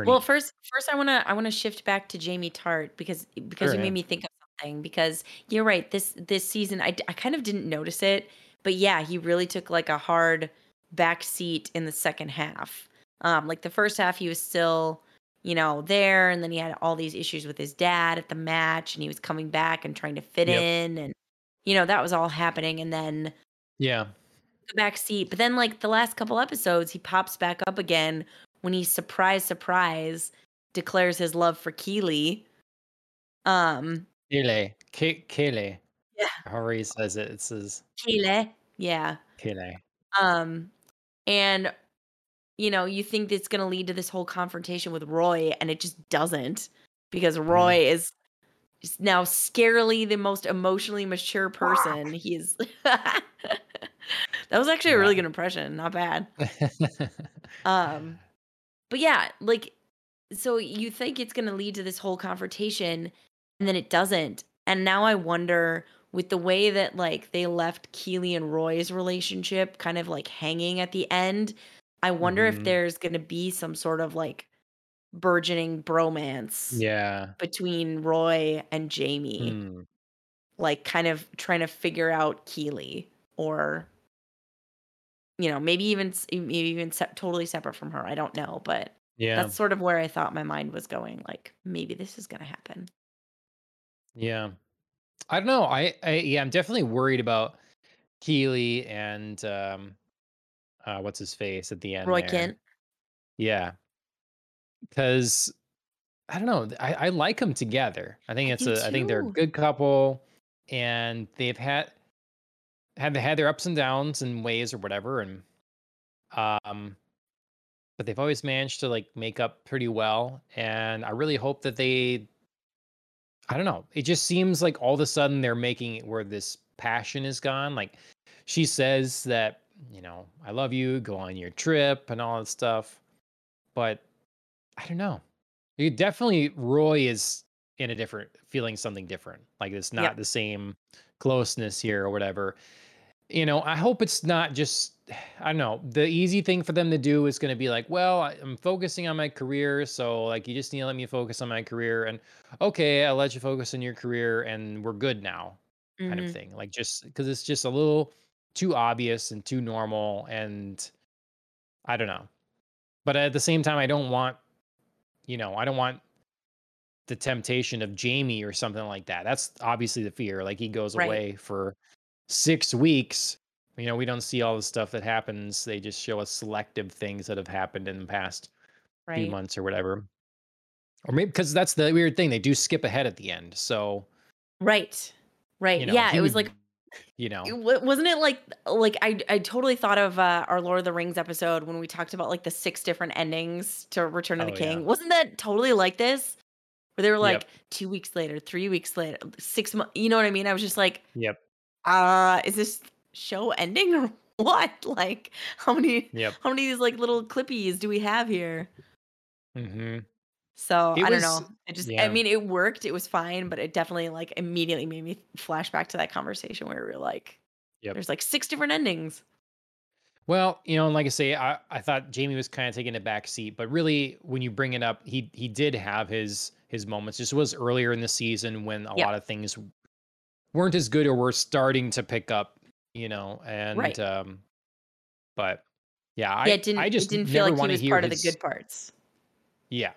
Well, first first I wanna I wanna shift back to Jamie Tartt because because Sure. you made me think of something because you're right, this this season, I I kind of didn't notice it, but yeah, he really took, like, a hard back seat in the second half. Um, like, the first half, he was still, you know, there, and then he had all these issues with his dad at the match, and he was coming back and trying to fit Yep. in, and, you know, that was all happening, and then Yeah. The back seat. But then, like the last couple episodes, he pops back up again when he surprise, surprise declares his love for Keeley. Um, Kele. Ke- Kele. yeah, he says it, it says Keeley, yeah. Kele. Um, and you know, you think it's gonna lead to this whole confrontation with Roy, and it just doesn't because Mhm. Roy is is now scarily the most emotionally mature person. He is. <laughs> <laughs> <laughs> that was actually a really good impression. Not bad. <laughs> Um, but yeah, like so you think it's going to lead to this whole confrontation and then it doesn't. And now I wonder with the way that like they left Keeley and Roy's relationship kind of like hanging at the end, I wonder if Mhm. there's going to be some sort of like burgeoning bromance Yeah. between Roy and Jamie, Hmm. like kind of trying to figure out Keeley or you know, maybe even maybe even se- totally separate from her. I don't know, but Yeah. that's sort of where I thought my mind was going. Like maybe this is gonna happen. Yeah. I don't know. I, I yeah, I'm definitely worried about Keeley and um uh what's his face at the end Roy there. Kent. Yeah. Cause I don't know. I, I like them together. I think I it's a I think they're a good couple and they've had have had their ups and downs and ways or whatever. And um but they've always managed to like make up pretty well. And I really hope that they I don't know. It just seems like all of a sudden they're making it where this passion is gone. Like she says that, you know, I love you, go on your trip and all that stuff. But I don't know. You definitely Roy is in a different feeling something different. Like it's Yep. not the same closeness here or whatever. You know, I hope it's not just I don't know. The easy thing for them to do is going to be like, well, I'm focusing on my career, so like you just need to let me focus on my career and okay, I'll let you focus on your career and we're good now kind of hmm thing. Like just cuz it's just a little too obvious and too normal and I don't know. But at the same time I don't want, you know, I don't want the temptation of Jamie or something like that. That's obviously the fear. Like he goes Right. away for 6 weeks. You know, we don't see all the stuff that happens. They just show us selective things that have happened in the past few months or whatever. Or maybe because that's the weird thing. They do skip ahead at the end. So, Right. you Right. know, Yeah. It was like, you know, wasn't it like like I I totally thought of uh, our Lord of the Rings episode when we talked about like the six different endings to Return of the oh yeah. King. Wasn't that totally like this? Where they were Yep. like two weeks later, three weeks later, six months. You know what I mean? I was just like, Yep. Uh, is this show ending or <laughs> what? Like how many Yep. how many of these like little clippies do we have here? hmm So It I don't know. It just yeah. I mean it worked. It was fine, but it definitely like immediately made me flash back to that conversation where we were like, Yep. there's like six different endings. Well, you know, and like I say, I, I thought Jamie was kind of taking a back seat, but really, when you bring it up, he he did have his his moments. This was earlier in the season when a Yeah. lot of things weren't as good or were starting to pick up, you know, and Right. um, but yeah, Yeah, I it didn't I just didn't feel like he was part of the good parts. yeah,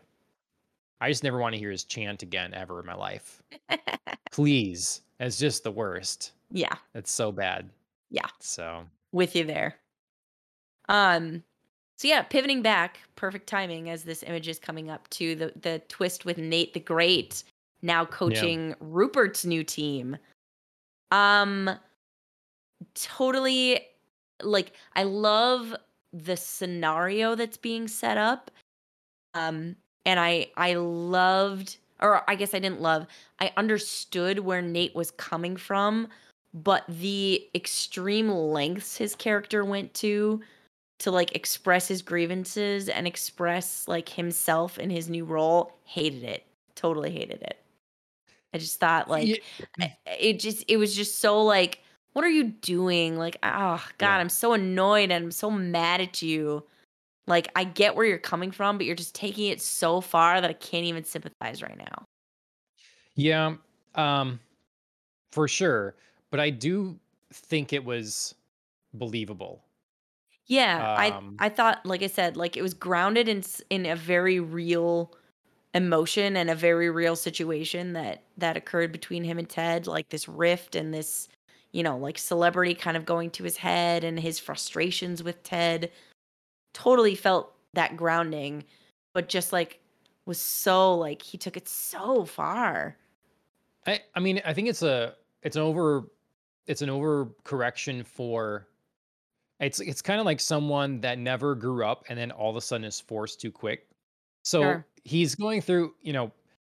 I just never want to hear his chant again ever in my life. <laughs> Please, it's just the worst. yeah. It's so bad. Yeah. So With you there. Um so yeah, pivoting back, perfect timing as this image is coming up to the the twist with Nate the Great now coaching Rupert's new team. Um totally like I love the scenario that's being set up. Um and I I loved or I guess I didn't love. I understood where Nate was coming from, but the extreme lengths his character went to to like express his grievances and express like himself in his new role, hated it. Totally hated it. I just thought like yeah, it just it was just so like what are you doing like oh god Yeah. i'm so annoyed and i'm so mad at you like i get where you're coming from but you're just taking it so far that i can't even sympathize right now yeah, um, for sure. But I do think it was believable. yeah i Um, i thought like i said like it was grounded in in a very real emotion and a very real situation that that occurred between him and ted like this rift and this you know like celebrity kind of going to his head and his frustrations with ted totally felt that grounding, but just like was so like he took it so far. I I mean, I think it's a it's an over it's an overcorrection for it's it's kind of like someone that never grew up and then all of a sudden is forced too quick. So Sure. He's going through, you know,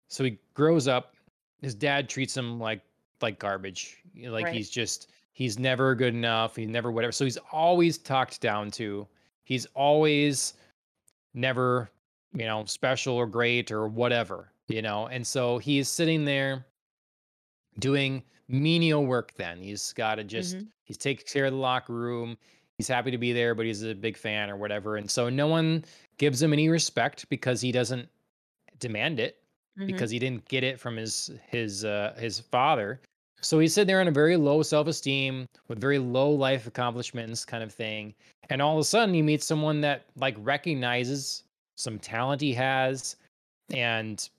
so he grows up, his dad treats him like like garbage. you know, Like Right. he's just he's never good enough, he's never whatever. So he's always talked down to. He's always never, you know, special or great or whatever, you know. And so he is sitting there doing menial work then. He's got to just Mhm. he's taking care of the locker room. He's happy to be there, but he's a big fan or whatever. And so no one gives him any respect because he doesn't demand it Mhm. because he didn't get it from his his uh his father. So he's sitting there on a very low self-esteem with very low life accomplishments kind of thing. And all of a sudden he meets someone that like recognizes some talent he has and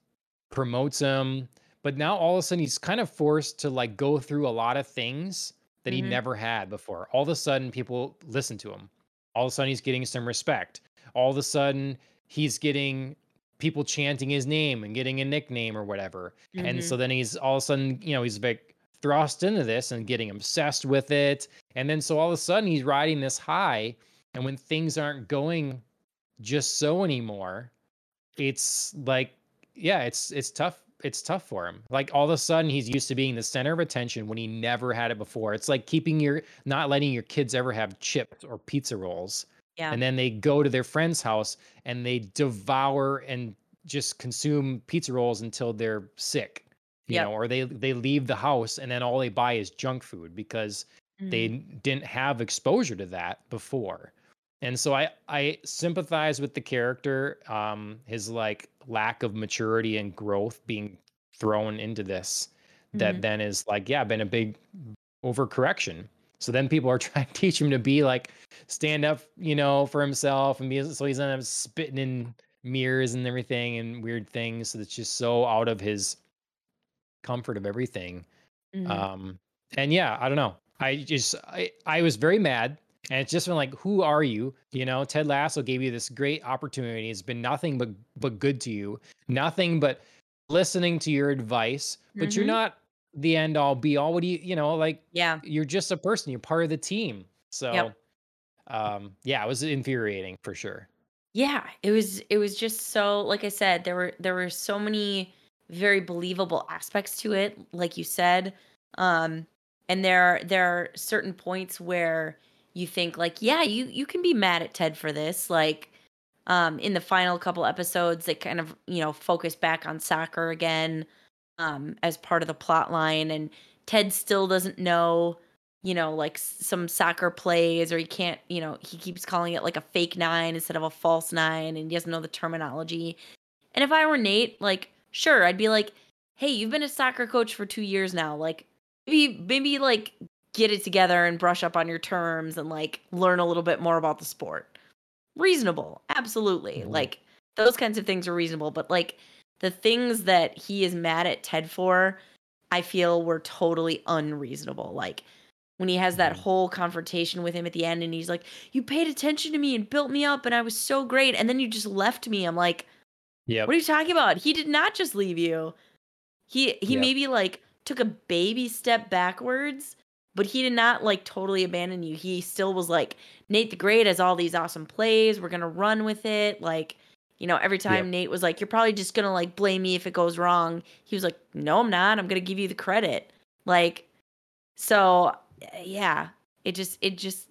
promotes him. But now all of a sudden he's kind of forced to like go through a lot of things that he Mhm. never had before. All of a sudden people listen to him. All of a sudden he's getting some respect. All of a sudden he's getting people chanting his name and getting a nickname or whatever. And Mhm. so then he's all of a sudden, you know, he's like thrust into this and getting obsessed with it. And then so all of a sudden he's riding this high. And when things aren't going just so anymore, it's like, yeah, it's it's tough. It's tough for him. Like all of a sudden he's used to being the center of attention when he never had it before. It's like keeping your not letting your kids ever have chips or pizza rolls Yeah. and then they go to their friend's house and they devour and just consume pizza rolls until they're sick you Yep. know or they they leave the house and then all they buy is junk food because they Mhm. n- didn't have exposure to that before and so i i sympathize with the character um his like lack of maturity and growth being thrown into this that Mhm. then is like yeah been a big overcorrection so then people are <laughs> trying to teach him to be like stand up, you know, for himself and be so he's not spitting in mirrors and everything and weird things. So it's just so out of his comfort of everything. Mhm. Um, and yeah, I don't know. I just I, I was very mad. And it's just been like, who are you? You know, Ted Lasso gave you this great opportunity. It's been nothing but but good to you. Nothing but listening to your advice. But you're Mhm. not the end all be all. What do you, you know, like Yeah. you're just a person. You're part of the team. So Yep. um yeah, it was infuriating for sure. Yeah, it was it was just so like I said, there were there were so many very believable aspects to it, like you said. Um and there there are certain points where you think like, yeah, you you can be mad at Ted for this. Like um in the final couple episodes they kind of, you know, focus back on soccer again um as part of the plot line and Ted still doesn't know, you know, like some soccer plays or he can't, you know, he keeps calling it like a fake nine instead of a false nine and he doesn't know the terminology. And if I were Nate, like sure, I'd be like, "Hey, you've been a soccer coach for 2 years now. Like maybe maybe like get it together and brush up on your terms and like learn a little bit more about the sport. Reasonable. Absolutely. Mm-hmm. Like those kinds of things are reasonable, but like the things that he is mad at Ted for, I feel were totally unreasonable. Like when he has that mm-hmm. whole confrontation with him at the end and he's like, "You paid attention to me and built me up and I was so great and then you just left me." I'm like, yeah. What are you talking about? He did not just leave you. He he yep. maybe like took a baby step backwards but he did not like totally abandon you. He still was like, Nate the Great has all these awesome plays. We're gonna run with it. Like, you know, every time yep. Nate was like, You're probably just gonna like blame me if it goes wrong. He was like, No, I'm not. I'm gonna give you the credit. Like, so yeah, it just it just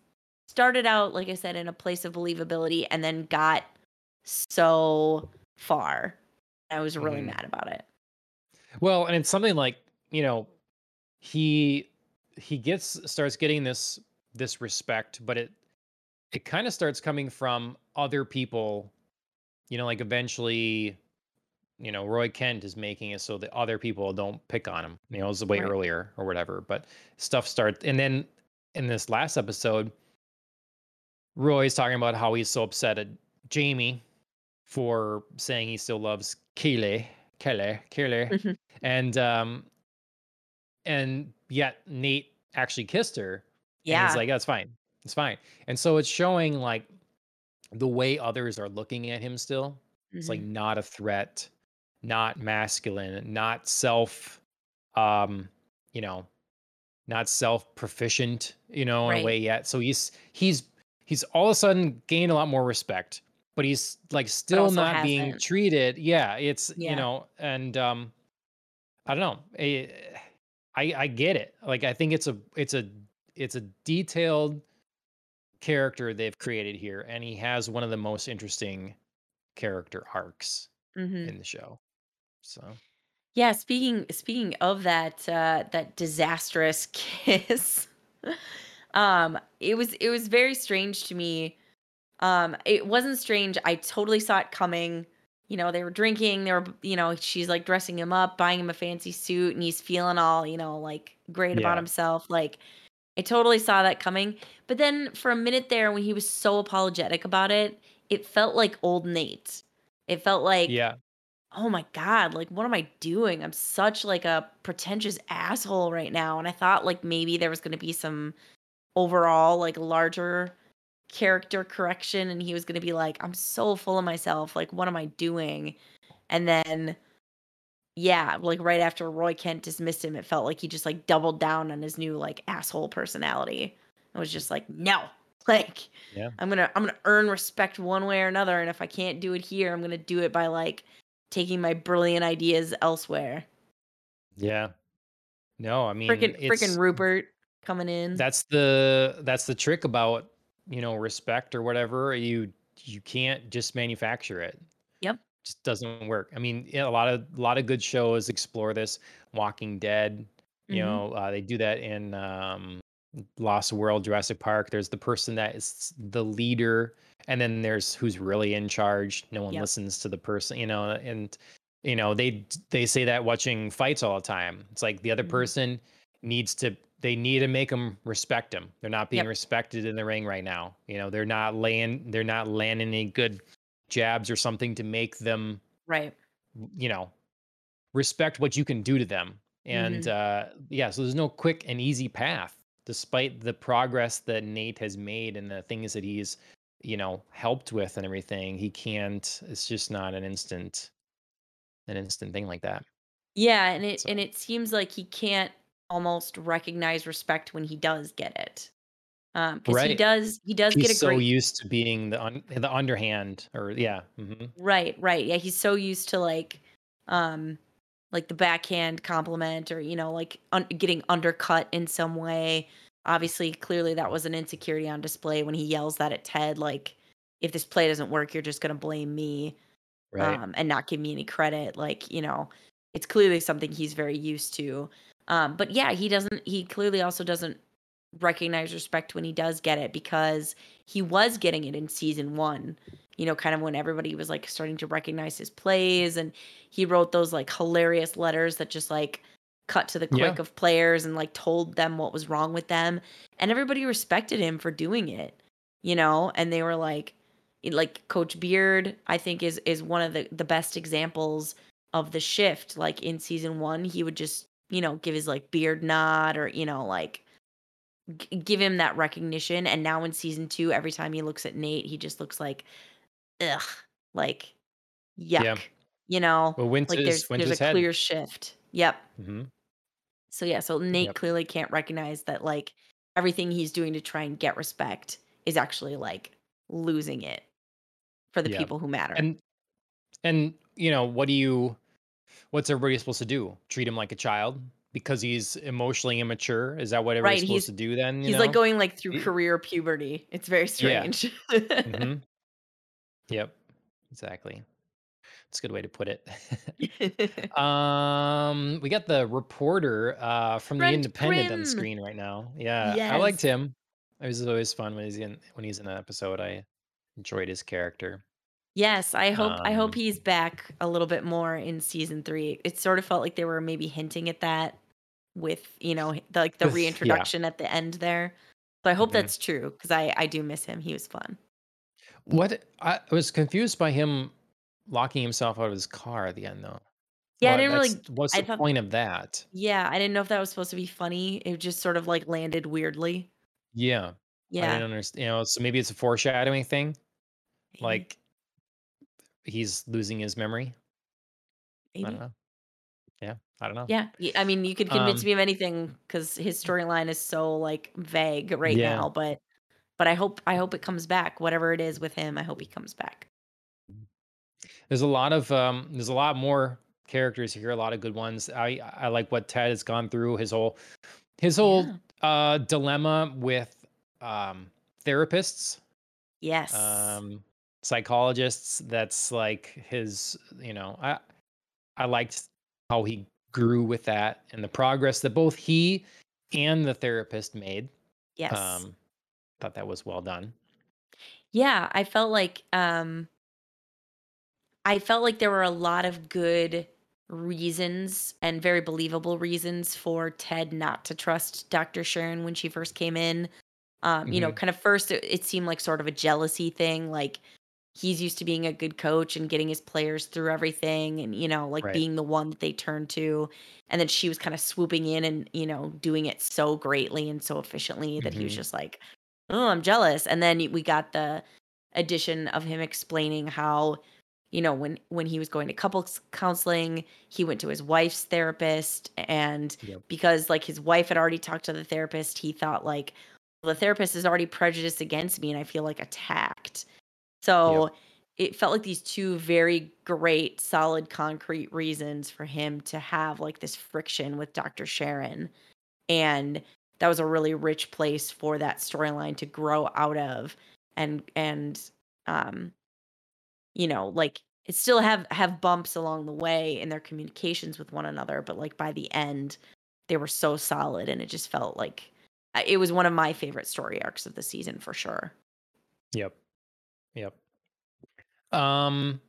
started out, like I said, in a place of believability and then got so far. I was really mm. mad about it. Well, and it's something like, you know, he he gets starts getting this this respect, but it it kind of starts coming from other people. You know, like eventually, you know, Roy Kent is making it so that other people don't pick on him. You know, it was way right. earlier or whatever. But stuff starts, and then in this last episode, Roy's talking about how he's so upset at Jamie for saying he still loves Kaylee, Kelly, Kelly, mm-hmm. and um, and yet Nate actually kissed her. Yeah. he's like, that's fine. It's fine. And so it's showing like the way others are looking at him still. Mm-hmm. It's like mm-hmm. not a threat, not masculine, not self um, you know, not self proficient, you know, in right. a way yet. So he's he's he's all of a sudden gained a lot more respect, but he's like still not hasn't. being treated. Yeah, it's yeah. you know, and um I don't know. Eh, I I get it. Like I think it's a it's a it's a detailed character they've created here, and he has one of the most interesting character arcs mm-hmm. in the show. So yeah, speaking speaking of that uh that disastrous <laughs> kiss, um, it was it was very strange to me. Um, it wasn't strange. I totally saw it coming you know, they were drinking, they were, you know, she's like dressing him up, buying him a fancy suit, and he's feeling all, you know, like great yeah. about himself. Like, I totally saw that coming. But then for a minute there, when he was so apologetic about it, it felt like old Nate. It felt like, yeah. Oh my God, like, what am I doing? I'm such like a pretentious asshole right now. And I thought like maybe there was going to be some overall, like, larger character correction and he was going to be like i'm so full of myself like what am i doing and then yeah like right after roy kent dismissed him it felt like he just like doubled down on his new like asshole personality. It was just like no. <laughs> Like yeah. i'm gonna i'm gonna earn respect one way or another and if i can't do it here i'm gonna do it by like taking my brilliant ideas elsewhere. Yeah. No i mean freaking freaking rupert coming in. that's the that's the trick about you know respect or whatever you you can't just manufacture it just doesn't work i mean a lot of a lot of good shows explore this walking dead you mm-hmm. know uh, they do that in um lost world jurassic park there's the person that is the leader and then there's who's really in charge no one yep. listens to the person you know and you know they they say that watching fights all the time it's like the other mm-hmm. person needs to they need to make them respect them. They're not being yep. respected in the ring right now. You know, they're not laying, they're not landing any good jabs or something to make them right. You know, respect what you can do to them. And mm-hmm. uh, yeah, so there's no quick and easy path, despite the progress that Nate has made and the things that he's, you know, helped with and everything. He can't. It's just not an instant, an instant thing like that. Yeah, and it so. and it seems like he can't almost recognize respect when he does get it. Um, because he does, he does He's get a so great. used to being the un- the underhand, or yeah, hmm Right, right. Yeah, he's so used to like, um, like the backhand compliment, or you know, like un- getting undercut in some way. obviously, clearly that was an insecurity on display when he yells that at Ted, like, if this play doesn't work, you're just gonna blame me Right. um, and not give me any credit. Like, you know, it's clearly something he's very used to. Um, but yeah, he doesn't, he clearly also doesn't recognize respect when he does get it because he was getting it in season one, you know, kind of when everybody was like starting to recognize his plays. And he wrote those like hilarious letters that just like cut to the Yeah. quick of players and like told them what was wrong with them. And everybody respected him for doing it, you know, and they were like, like Coach Beard, I think is is one of the the best examples of the shift. Like in season one, he would just you know give his like beard nod or you know like g- give him that recognition. And now in season two, every time he looks at Nate, he just looks like ugh, like Yeah. yuck. You know, Well, to like there's to there's a head. clear shift. Yep. hmm So yeah, so Nate Yep. clearly can't recognize that like everything he's doing to try and get respect is actually like losing it for the Yeah. people who matter. And and you know what do you? What's everybody supposed to do? Treat him like a child because he's emotionally immature? Is that what everybody's Right, supposed to do then? You he's like going like through career puberty. It's very Yeah. strange. hmm <laughs> Yep. Exactly. It's a good way to put it. <laughs> <laughs> um, we got the reporter uh from the Brent Independent on the screen right now. Yeah, I liked him. It was always fun when he's in when he's in an episode. I enjoyed his character. Yes, I hope I hope Um, he's back a little bit more in season 3. It sort of felt like they were maybe hinting at that with, you know, the, like the with <laughs> yeah. reintroduction at the end there. So I hope hmm that's true cuz I I do miss him. He was fun. What I was confused by him locking himself out of his car at the end though. Yeah, I didn't really what's I the thought point of that? yeah, I didn't know if that was supposed to be funny. It just sort of like landed weirdly. Yeah, Yeah. I didn't understand. You know, so maybe it's a foreshadowing thing. Like he's losing his memory. I don't know. Yeah, I don't know. Yeah, I mean, you could convince Um, me of anything because his storyline is so like vague right yeah. now. But but I hope I hope it comes back. Whatever it is with him, I hope he comes back. There's a lot of um there's a lot more characters here, a lot of good ones. I I like what Ted has gone through, his whole his whole Yeah. uh dilemma with um therapists, Yes. um psychologists. That's like his, you know, I I liked how he grew with that and the progress that both he and the therapist made. Yes. Um thought that was well done. Yeah, I felt like um I felt like there were a lot of good reasons and very believable reasons for Ted not to trust Dr. Sharon when she first came in. Um, you know, hmm kind of first it, it seemed like sort of a jealousy thing, like he's used to being a good coach and getting his players through everything and you know, like Right. being the one that they turn to. And then she was kind of swooping in and, you know, doing it so greatly and so efficiently that he was hmm just like, "Oh, I'm jealous." And then we got the addition of him explaining how you know when when he was going to couples counseling he went to his wife's therapist and Yep. because like his wife had already talked to the therapist he thought like well, the therapist is already prejudiced against me and i feel like attacked Yep. so it felt like these two very great solid concrete reasons for him to have like this friction with dr sharon and that was a really rich place for that storyline to grow out of and and um you know like it still have have bumps along the way in their communications with one another but like by the end they were so solid and it just felt like it was one of my favorite story arcs of the season for sure Yep. Yep. Um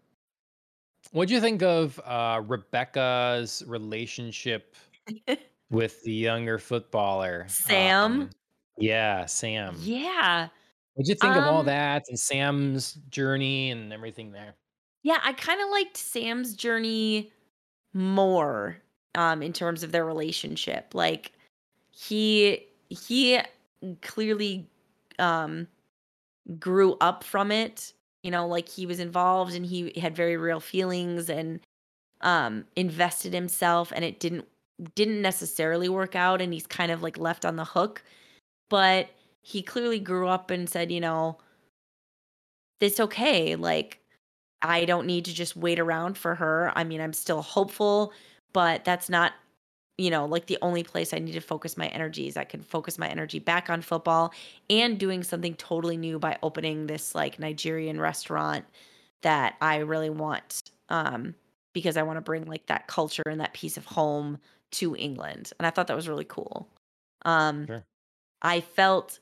What do you think of uh, Rebecca's relationship <laughs> with the younger footballer? sam Um, yeah, Sam. yeah What do you think of all um that and Sam's journey and everything there? yeah i kind of liked sam's journey more um in terms of their relationship like he he clearly um grew up from it you know like he was involved and he had very real feelings and um invested himself and it didn't didn't necessarily work out and he's kind of like left on the hook but he clearly grew up and said you know it's okay like I don't need to just wait around for her. I mean, I'm still hopeful, but that's not, you know, like the only place I need to focus my energies. I can focus my energy back on football and doing something totally new by opening this like Nigerian restaurant that I really want um because I want to bring like that culture and that piece of home to England. And I thought that was really cool. Um Sure. I felt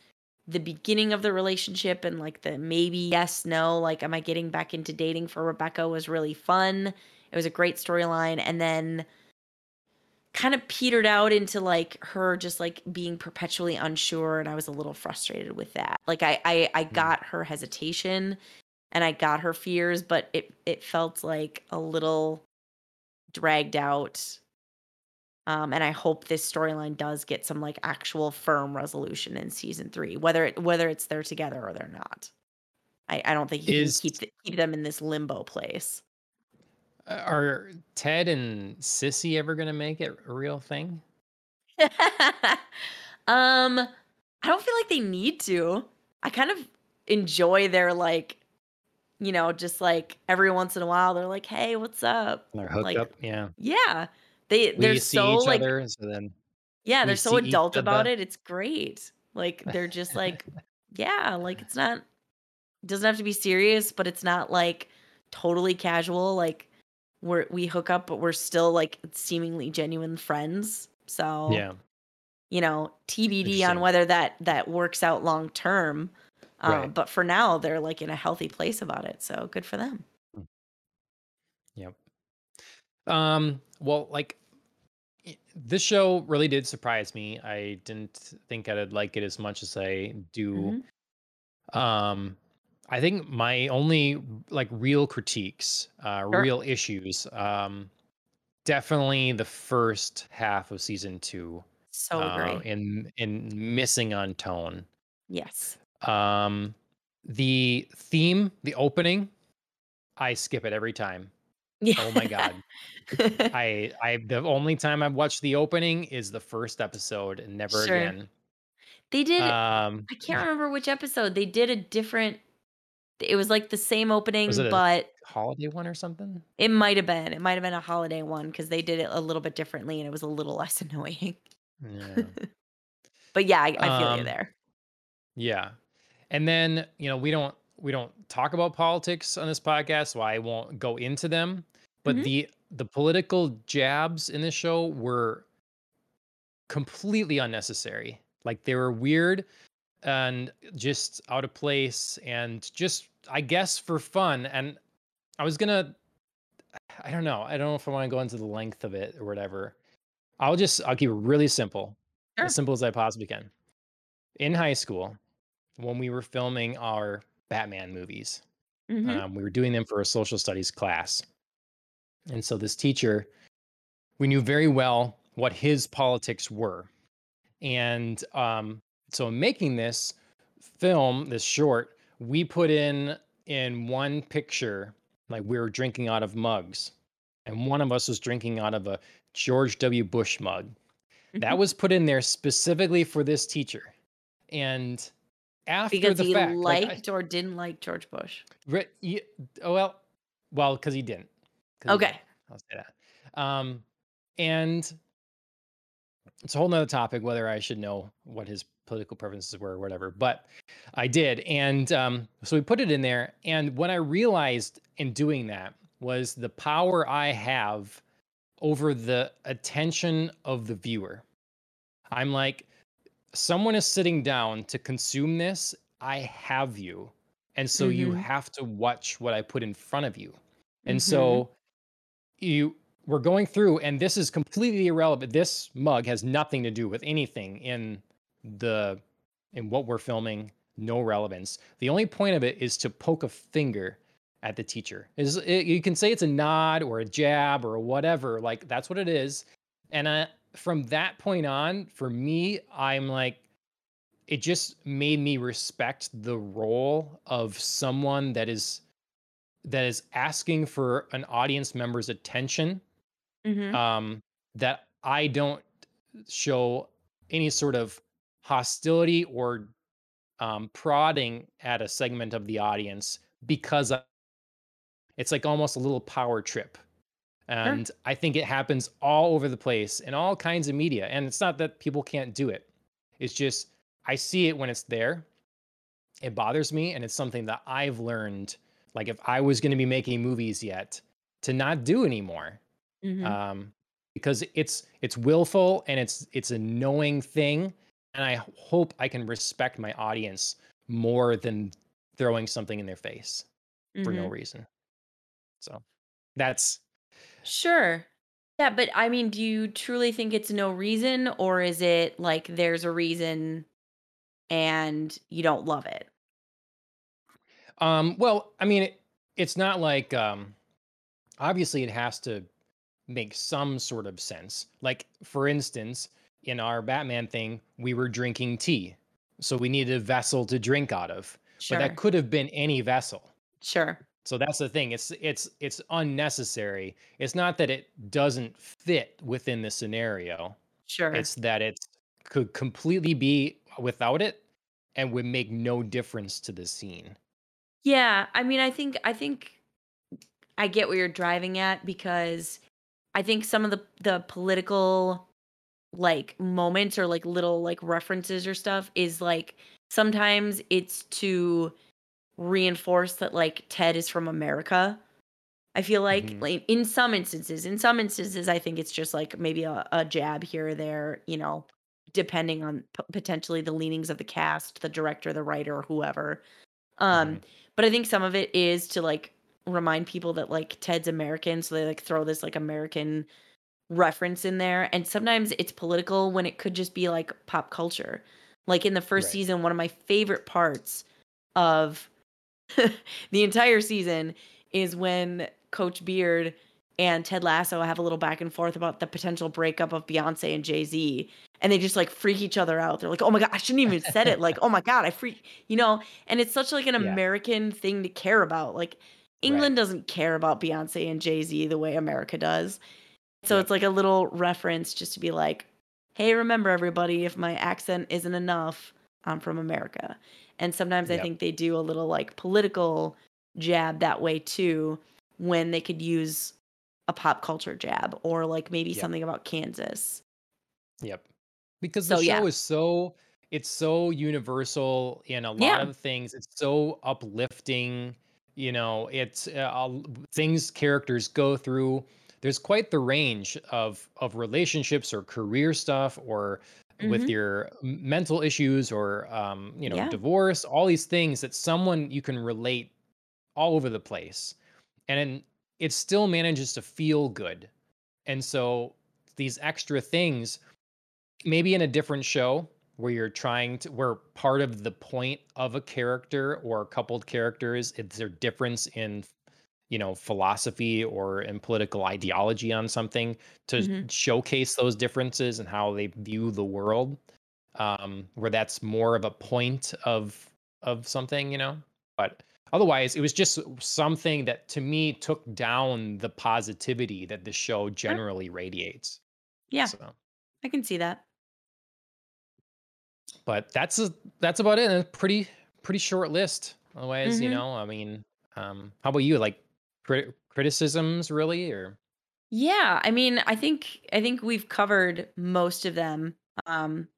the beginning of the relationship and like the maybe yes no like am I getting back into dating for Rebecca was really fun. It was a great storyline and then kind of petered out into like her just like being perpetually unsure and I was a little frustrated with that. Like I I, I Mm. got her hesitation and I got her fears, but it it felt like a little dragged out. Um, and I hope this storyline does get some like actual firm resolution in season three, whether it whether it's they're together or they're not. I, I don't think you Is can keep the, keep them in this limbo place. Are Ted and Sassy ever gonna make it a real thing? <laughs> um, I don't feel like they need to. I kind of enjoy their like, you know, just like every once in a while they're like, "Hey, what's up?" Their Like, hookup? Yeah. yeah, they they're see so each like, other, so then yeah, they're so adult about it. It's great. Like they're just <laughs> like, yeah, like it's not it doesn't have to be serious, but it's not like totally casual. Like we're we hook up, but we're still like seemingly genuine friends. So Yeah. you know, TBD on whether that that works out long term. Uh, Right. but for now, they're like in a healthy place about it. So good for them. Yep. Um, well, like this show really did surprise me. I didn't think I'd like it as much as I do. hmm Um, I think my only like real critiques, uh, Sure. real issues, um, definitely the first half of season two, So uh, agree. in in missing on tone. Yes. Um, the theme, the opening, I skip it every time. Yeah. Oh my god. <laughs> I I the only time I've watched the opening is the first episode and never Sure. again. They did Um, I can't remember which episode. They did a different it was like the same opening, but holiday one or something? it might have been. It might have been a holiday one because they did it a little bit differently and it was a little <laughs> less annoying. Yeah. <laughs> But yeah, I, I feel you Um, there. yeah. And then, you know, we don't we don't talk about politics on this podcast, so I won't go into them. But hmm the the political jabs in this show were completely unnecessary. Like they were weird and just out of place and just I guess for fun. And I was gonna I don't know. I don't know if I want to go into the length of it or whatever. I'll just I'll keep it really simple. As simple as I possibly can. In high school, when we were filming our Batman movies, hmm um, we were doing them for a social studies class. And so this teacher, we knew very well what his politics were. And um, so in making this film, this short, we put in in one picture, like we were drinking out of mugs. And one of us was drinking out of a George W. Bush mug. That was put in there specifically for this teacher. And after Because the he fact, like I, liked or didn't like George Bush. Ye- oh, well, well, because he didn't. Because he didn't. Okay. I'll say that. Um, and it's a whole nother topic whether I should know what his political preferences were or whatever. But I did, and um, so we put it in there. And what I realized in doing that was the power I have over the attention of the viewer. I'm like, someone is sitting down to consume this. I have you. And so you hmm have to watch what I put in front of you. And hmm so you we're going through and this is completely irrelevant. This mug has nothing to do with anything in the in what we're filming, no relevance. The only point of it is to poke a finger at the teacher. Is it, you can say it's a nod or a jab or whatever, like that's what it is. And uh, from that point on, for me, I'm like it just made me respect the role of someone that is that is asking for an audience member's attention hmm um that i don't show any sort of hostility or um prodding at a segment of the audience because I- it's like almost a little power trip Sure. And I think it happens all over the place in all kinds of media. And it's not that people can't do it. It's just I see it when it's there. It bothers me and it's something that I've learned like if I was going to be making movies yet to not do anymore. Mhm. Um because it's it's willful and it's it's a knowing thing and I hope I can respect my audience more than throwing something in their face for no Mhm. reason. So that's Sure. Yeah, but I mean, do you truly think it's no reason or is it like there's a reason and you don't love it? um well, I mean it, it's not like um obviously it has to make some sort of sense. Like for instance, in our Batman thing, we were drinking tea. So we needed a vessel to drink out of. But that could have been any vessel. Sure. So that's the thing. It's it's it's unnecessary. It's not that it doesn't fit within the scenario. Sure. It's that it could completely be without it and would make no difference to the scene. Yeah, I mean, I think I think I get where you're driving at because I think some of the the political like moments or like little like references or stuff is like sometimes it's to reinforce that like Ted is from America. I feel like Mhm. like in some instances, in some instances I think it's just like maybe a, a jab here or there, you know, depending on p- potentially the leanings of the cast, the director, the writer, whoever. Um, Mhm. but I think some of it is to like remind people that like Ted's American, so they like throw this like American reference in there. And sometimes it's political when it could just be like pop culture. Like in the first Right. season, one of my favorite parts of <laughs> the entire season is when Coach Beard and Ted Lasso have a little back and forth about the potential breakup of Beyonce and Jay Z. And they just like freak each other out. They're like, oh my God, I shouldn't even have said it. Like, oh my God, I freak, you know? And it's such like an Yeah. American thing to care about. Like, Right. England doesn't care about Beyonce and Jay Z the way America does. So it's like a little reference just to be like, hey, remember everybody, if my accent isn't enough, I'm from America. And sometimes I think they do a little like political jab that way too, when they could use a pop culture jab or like maybe Yep. something about Kansas. Yep. Because the So yeah. show is so it's so universal in a lot Yeah. of things. It's so uplifting. You know, it's uh, things characters go through. There's quite the range of of relationships or career stuff or with hmm your mental issues or um, you know, Yeah. divorce, all these things that someone you can relate all over the place. And it still manages to feel good. And so these extra things maybe in a different show where you're trying to where part of the point of a character or coupled characters is their difference in you know philosophy or in political ideology on something to hmm showcase those differences and how they view the world um where that's more of a point of of something you know? But otherwise it was just something that to me took down the positivity that the show generally radiates. Yeah. so. I can see that. But that's a, that's about it. A pretty pretty short list. Otherwise, you hmm know, I mean, um, how about you? Like crit- criticisms, really, or Yeah. I mean, I think I think we've covered most of them. Um,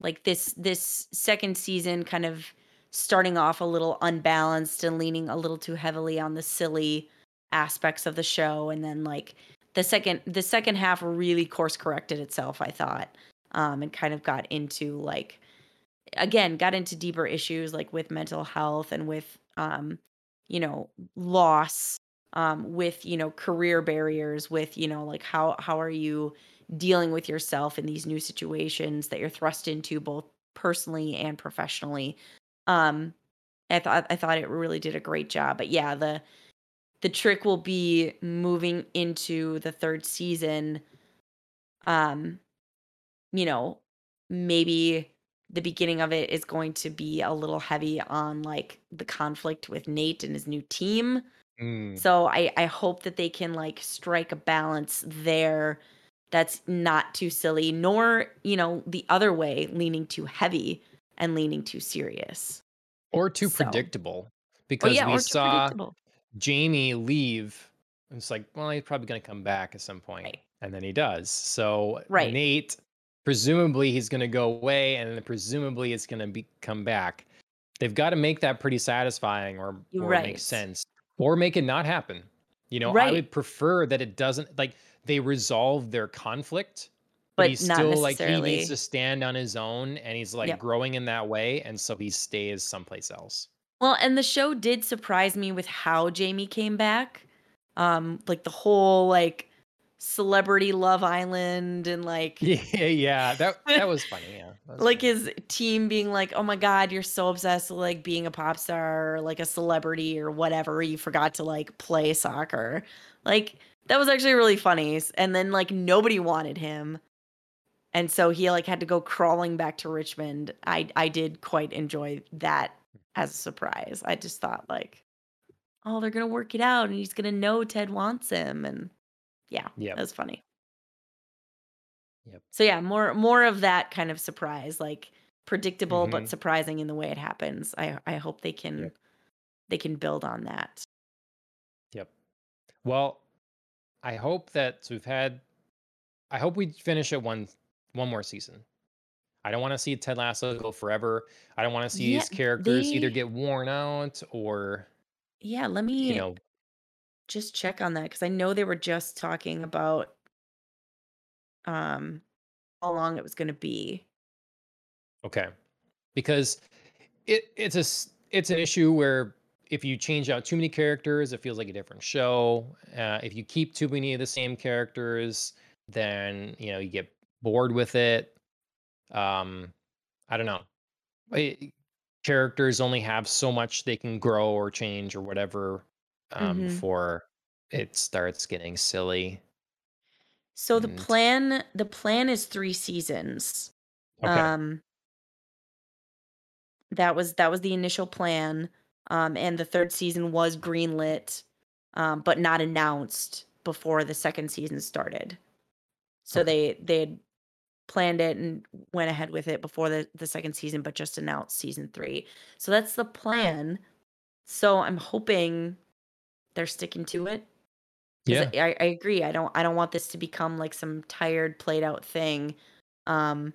like this this second season kind of starting off a little unbalanced and leaning a little too heavily on the silly aspects of the show and then like the second the second half really course corrected itself i thought um and kind of got into like again got into deeper issues like with mental health and with um you know loss um with you know career barriers with you know like how how are you dealing with yourself in these new situations that you're thrust into both personally and professionally? Um i thought i thought it really did a great job but yeah the the trick will be moving into the third season um you know, maybe the beginning of it is going to be a little heavy on like the conflict with Nate and his new team. Mm, So I I hope that they can like strike a balance there that's not too silly nor, you know, the other way leaning too heavy and leaning too serious. or too So, predictable? oh Because yeah, we saw. Jamie leave and It's like, well, he's probably going to come back at some point, Right. and then he does. So Right. Nate, presumably, he's going to go away, and then presumably, it's going to be come back. They've got to make that pretty satisfying, or or make sense, or make it not happen. You know, I would prefer that it doesn't like they resolve their conflict, but But he's still like he needs to stand on his own, and he's like Yep. growing in that way, and so he stays someplace else. Well, and the show did surprise me with how Jamie came back. Um, like the whole like celebrity Love Island and like Yeah, yeah, that that was funny. Yeah, was like funny. his team being like, "Oh my god, you're so obsessed with like being a pop star or like a celebrity or whatever. You forgot to like play soccer." Like that was actually really funny. And then like nobody wanted him. And so he like had to go crawling back to Richmond. I I did quite enjoy that as a surprise. I just thought like, "Oh, they're to work it out and he's to know Ted wants him." And yeah, Yep. that was funny. Yep. So yeah, more more of that kind of surprise, like predictable but Mhm. surprising in the way it happens. I I hope they can Yep. they can build on that. Yep. Well, I hope that we've had. I hope we finish it one one more season. I don't want to see Ted Lasso go forever. I don't want to see Yeah, these characters either get worn out or yeah, let me you know. Just check on that because I know they were just talking about um how long it was going to be. Okay, because it it's a it's an issue where if you change out too many characters, it feels like a different show. Uh, if you keep too many of the same characters, then you know you get bored with it. Um, I don't know. I- characters only have so much they can grow or change or whatever um, hmm before it starts getting silly. So the And plan the plan is 3 seasons. okay, Um that was that was the initial plan. Um and the third season was greenlit um but not announced before the second season started. So okay, they they had planned it and went ahead with it before the the second season but just announced season 3. So that's the plan. So I'm hoping they're sticking to it yeah, I, I agree. I don't I don't want this to become like some tired played out thing. Um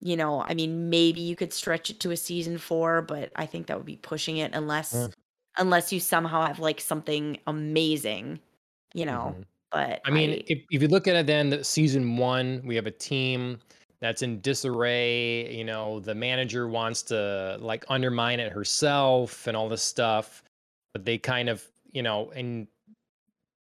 you know, I mean, maybe you could stretch it to a season 4, but I think that would be pushing it unless uh, unless you somehow have like something amazing, you know. mhm. But I mean, I if if you look at it, then the season one, we have a team that's in disarray. You know, the manager wants to like undermine it herself and all this stuff, but they kind of, you know, and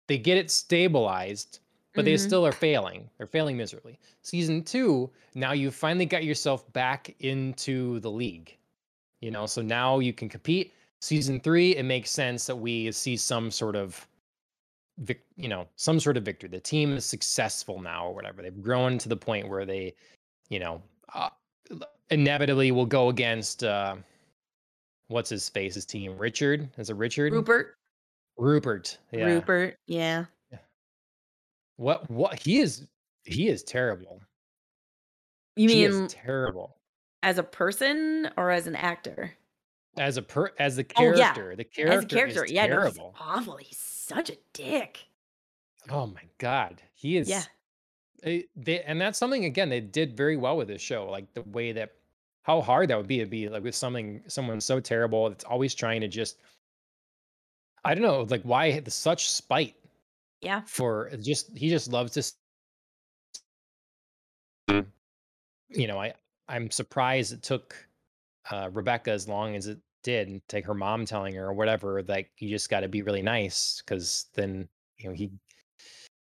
they get it stabilized, but they Mhm. still are failing. They're failing miserably. Season two, now you finally got yourself back into the league. You know, so now you can compete. Season three, it makes sense that we see some sort of vic- you know, some sort of victory. The team is successful now or whatever. They've grown to the point where they, you know, uh, inevitably will go against uh what's his face, his team, Richard. Is it Richard? Rupert, Rupert. Yeah. Rupert, yeah. Yeah. What what he is he is terrible. You He is mean terrible. as a person or as an actor? As a per as a Oh yeah, character, the as a character character. Yeah, no, he's terrible. awful. He's such a dick. Oh my god. He Yeah. is eh, they and that's something again they did very well with this show. Like the way that how hard that would be to be like with something someone so terrible that's always trying to just I don't know, like why such spite Yeah. for just he just loves to you know, I I'm surprised it took uh, Rebecca as long as it did, and take her mom telling her or whatever, like you just got to be really nice because then you know he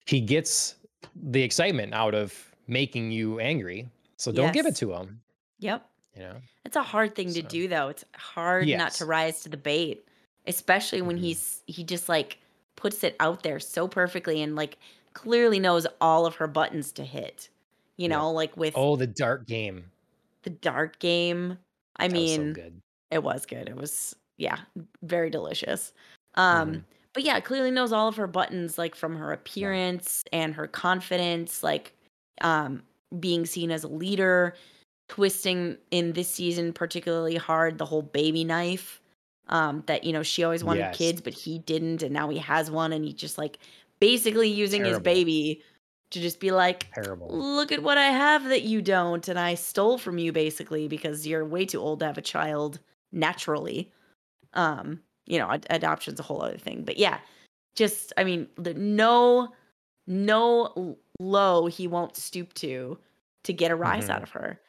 he gets the excitement out of making you angry. So don't give it to him. Yep. You know. It's a hard thing to do though. It's hard not to rise to the bait, especially when hmm he's he just like puts it out there so perfectly and like clearly knows all of her buttons to hit. You know, like with Oh, the dark game. the dart game. I That was so mean, good. it was good. It was yeah, very delicious. Um but yeah, clearly knows all of her buttons like from her Yeah. appearance and her confidence, like um being seen as a leader, twisting in this season particularly hard the whole baby knife. Um, that you know she always wanted Yes. kids, but he didn't, and now he has one, and he just like basically using his baby to just be like, Terrible. look at what I have that you don't, and I stole from you basically because you're way too old to have a child naturally. Um, you know, ad- adoption's a whole other thing, but yeah, just I mean, the no, no low he won't stoop to to get a rise Mhm. out of her,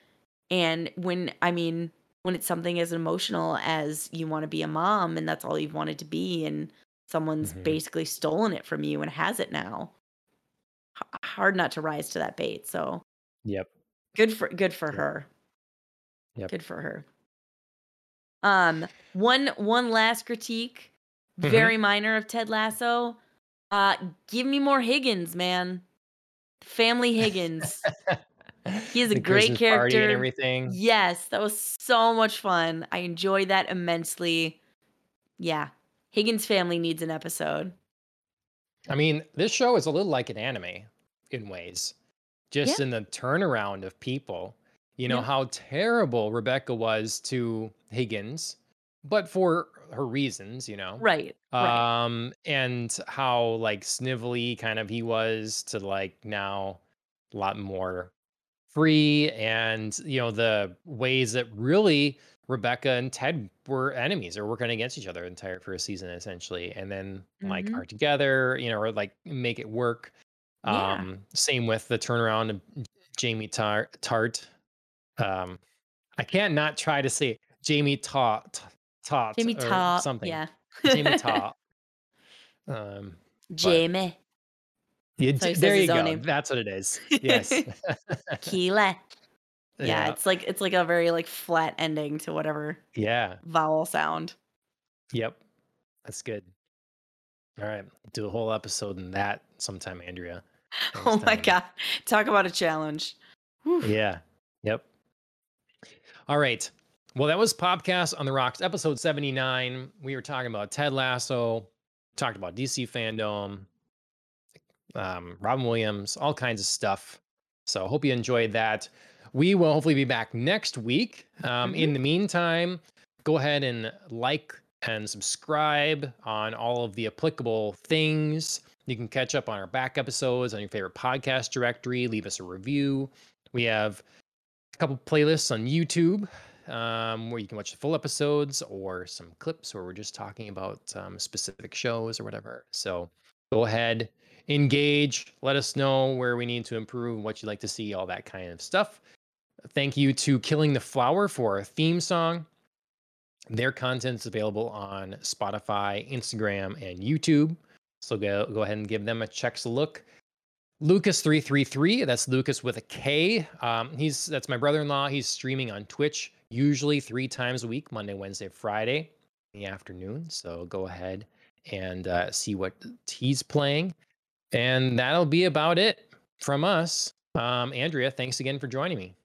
and when I mean when it's something as emotional as you want to be a mom and that's all you've wanted to be, and someone's Mhm. basically stolen it from you and has it now h- hard not to rise to that bait. So Yep. good for good for Yep. her. Yep. Good for her. Um, one one last critique, Mhm. very minor of Ted Lasso. Uh, give me more Higgins, man. Family <laughs> Higgins. <laughs> He is a great Christmas party and character. everything. yes, that was so much fun. I enjoyed that immensely. Yeah, Higgins family needs an episode. I mean, this show is a little like an anime in ways, just in the turnaround of people. You know, Yeah. how terrible Rebecca was to Higgins, but for her reasons, you know. Right. Right. Um, and how like snivelly kind of he was to like now a lot more free and you know the ways that really Rebecca and Ted were enemies or working against each other the entire first season essentially and then like Mhm. are together you know or like make it work Yeah. um same with the turnaround of Jamie Tar- Tartt um I can't not try to say Jamie Tartt Tartt Jamie Top. something Yeah. Jamie <laughs> Tartt um Jamie. Yeah, That's how he j- says there you go name. that's what it is yes <laughs> <laughs> Keela. Yeah, yeah it's like it's like a very like flat ending to whatever yeah vowel sound. Yep. That's good. All right. Do a whole episode in that sometime, Andrea. <laughs> next Oh my time. god. Talk about a challenge. Whew. Yeah. Yep. All right. Well, that was Podcast on the Rocks, episode 79. We were talking about Ted Lasso, talked about DC FanDome, um, Robin Williams, all kinds of stuff. So hope you enjoyed that. We will hopefully be back next week. Um, In the meantime, go ahead and like and subscribe on all of the applicable things. You can catch up on our back episodes on your favorite podcast directory. Leave us a review. We have a couple playlists on YouTube um, where you can watch the full episodes or some clips where we're just talking about um, specific shows or whatever. So go ahead, engage, let us know where we need to improve, what you'd like to see, all that kind of stuff. Thank you to Killing the Flower for our theme song. Their content is available on Spotify, Instagram, and YouTube. So go, go ahead and give them a check's look. Lukas333, that's Lukas with a K. Um, he's that's my brother-in-law. He's streaming on Twitch usually three times a week, Monday, Wednesday, Friday in the afternoon. So go ahead and uh, see what he's playing. And that'll be about it from us. Um, Andrea, thanks again for joining me.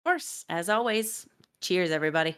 Of course, as always. Cheers, everybody.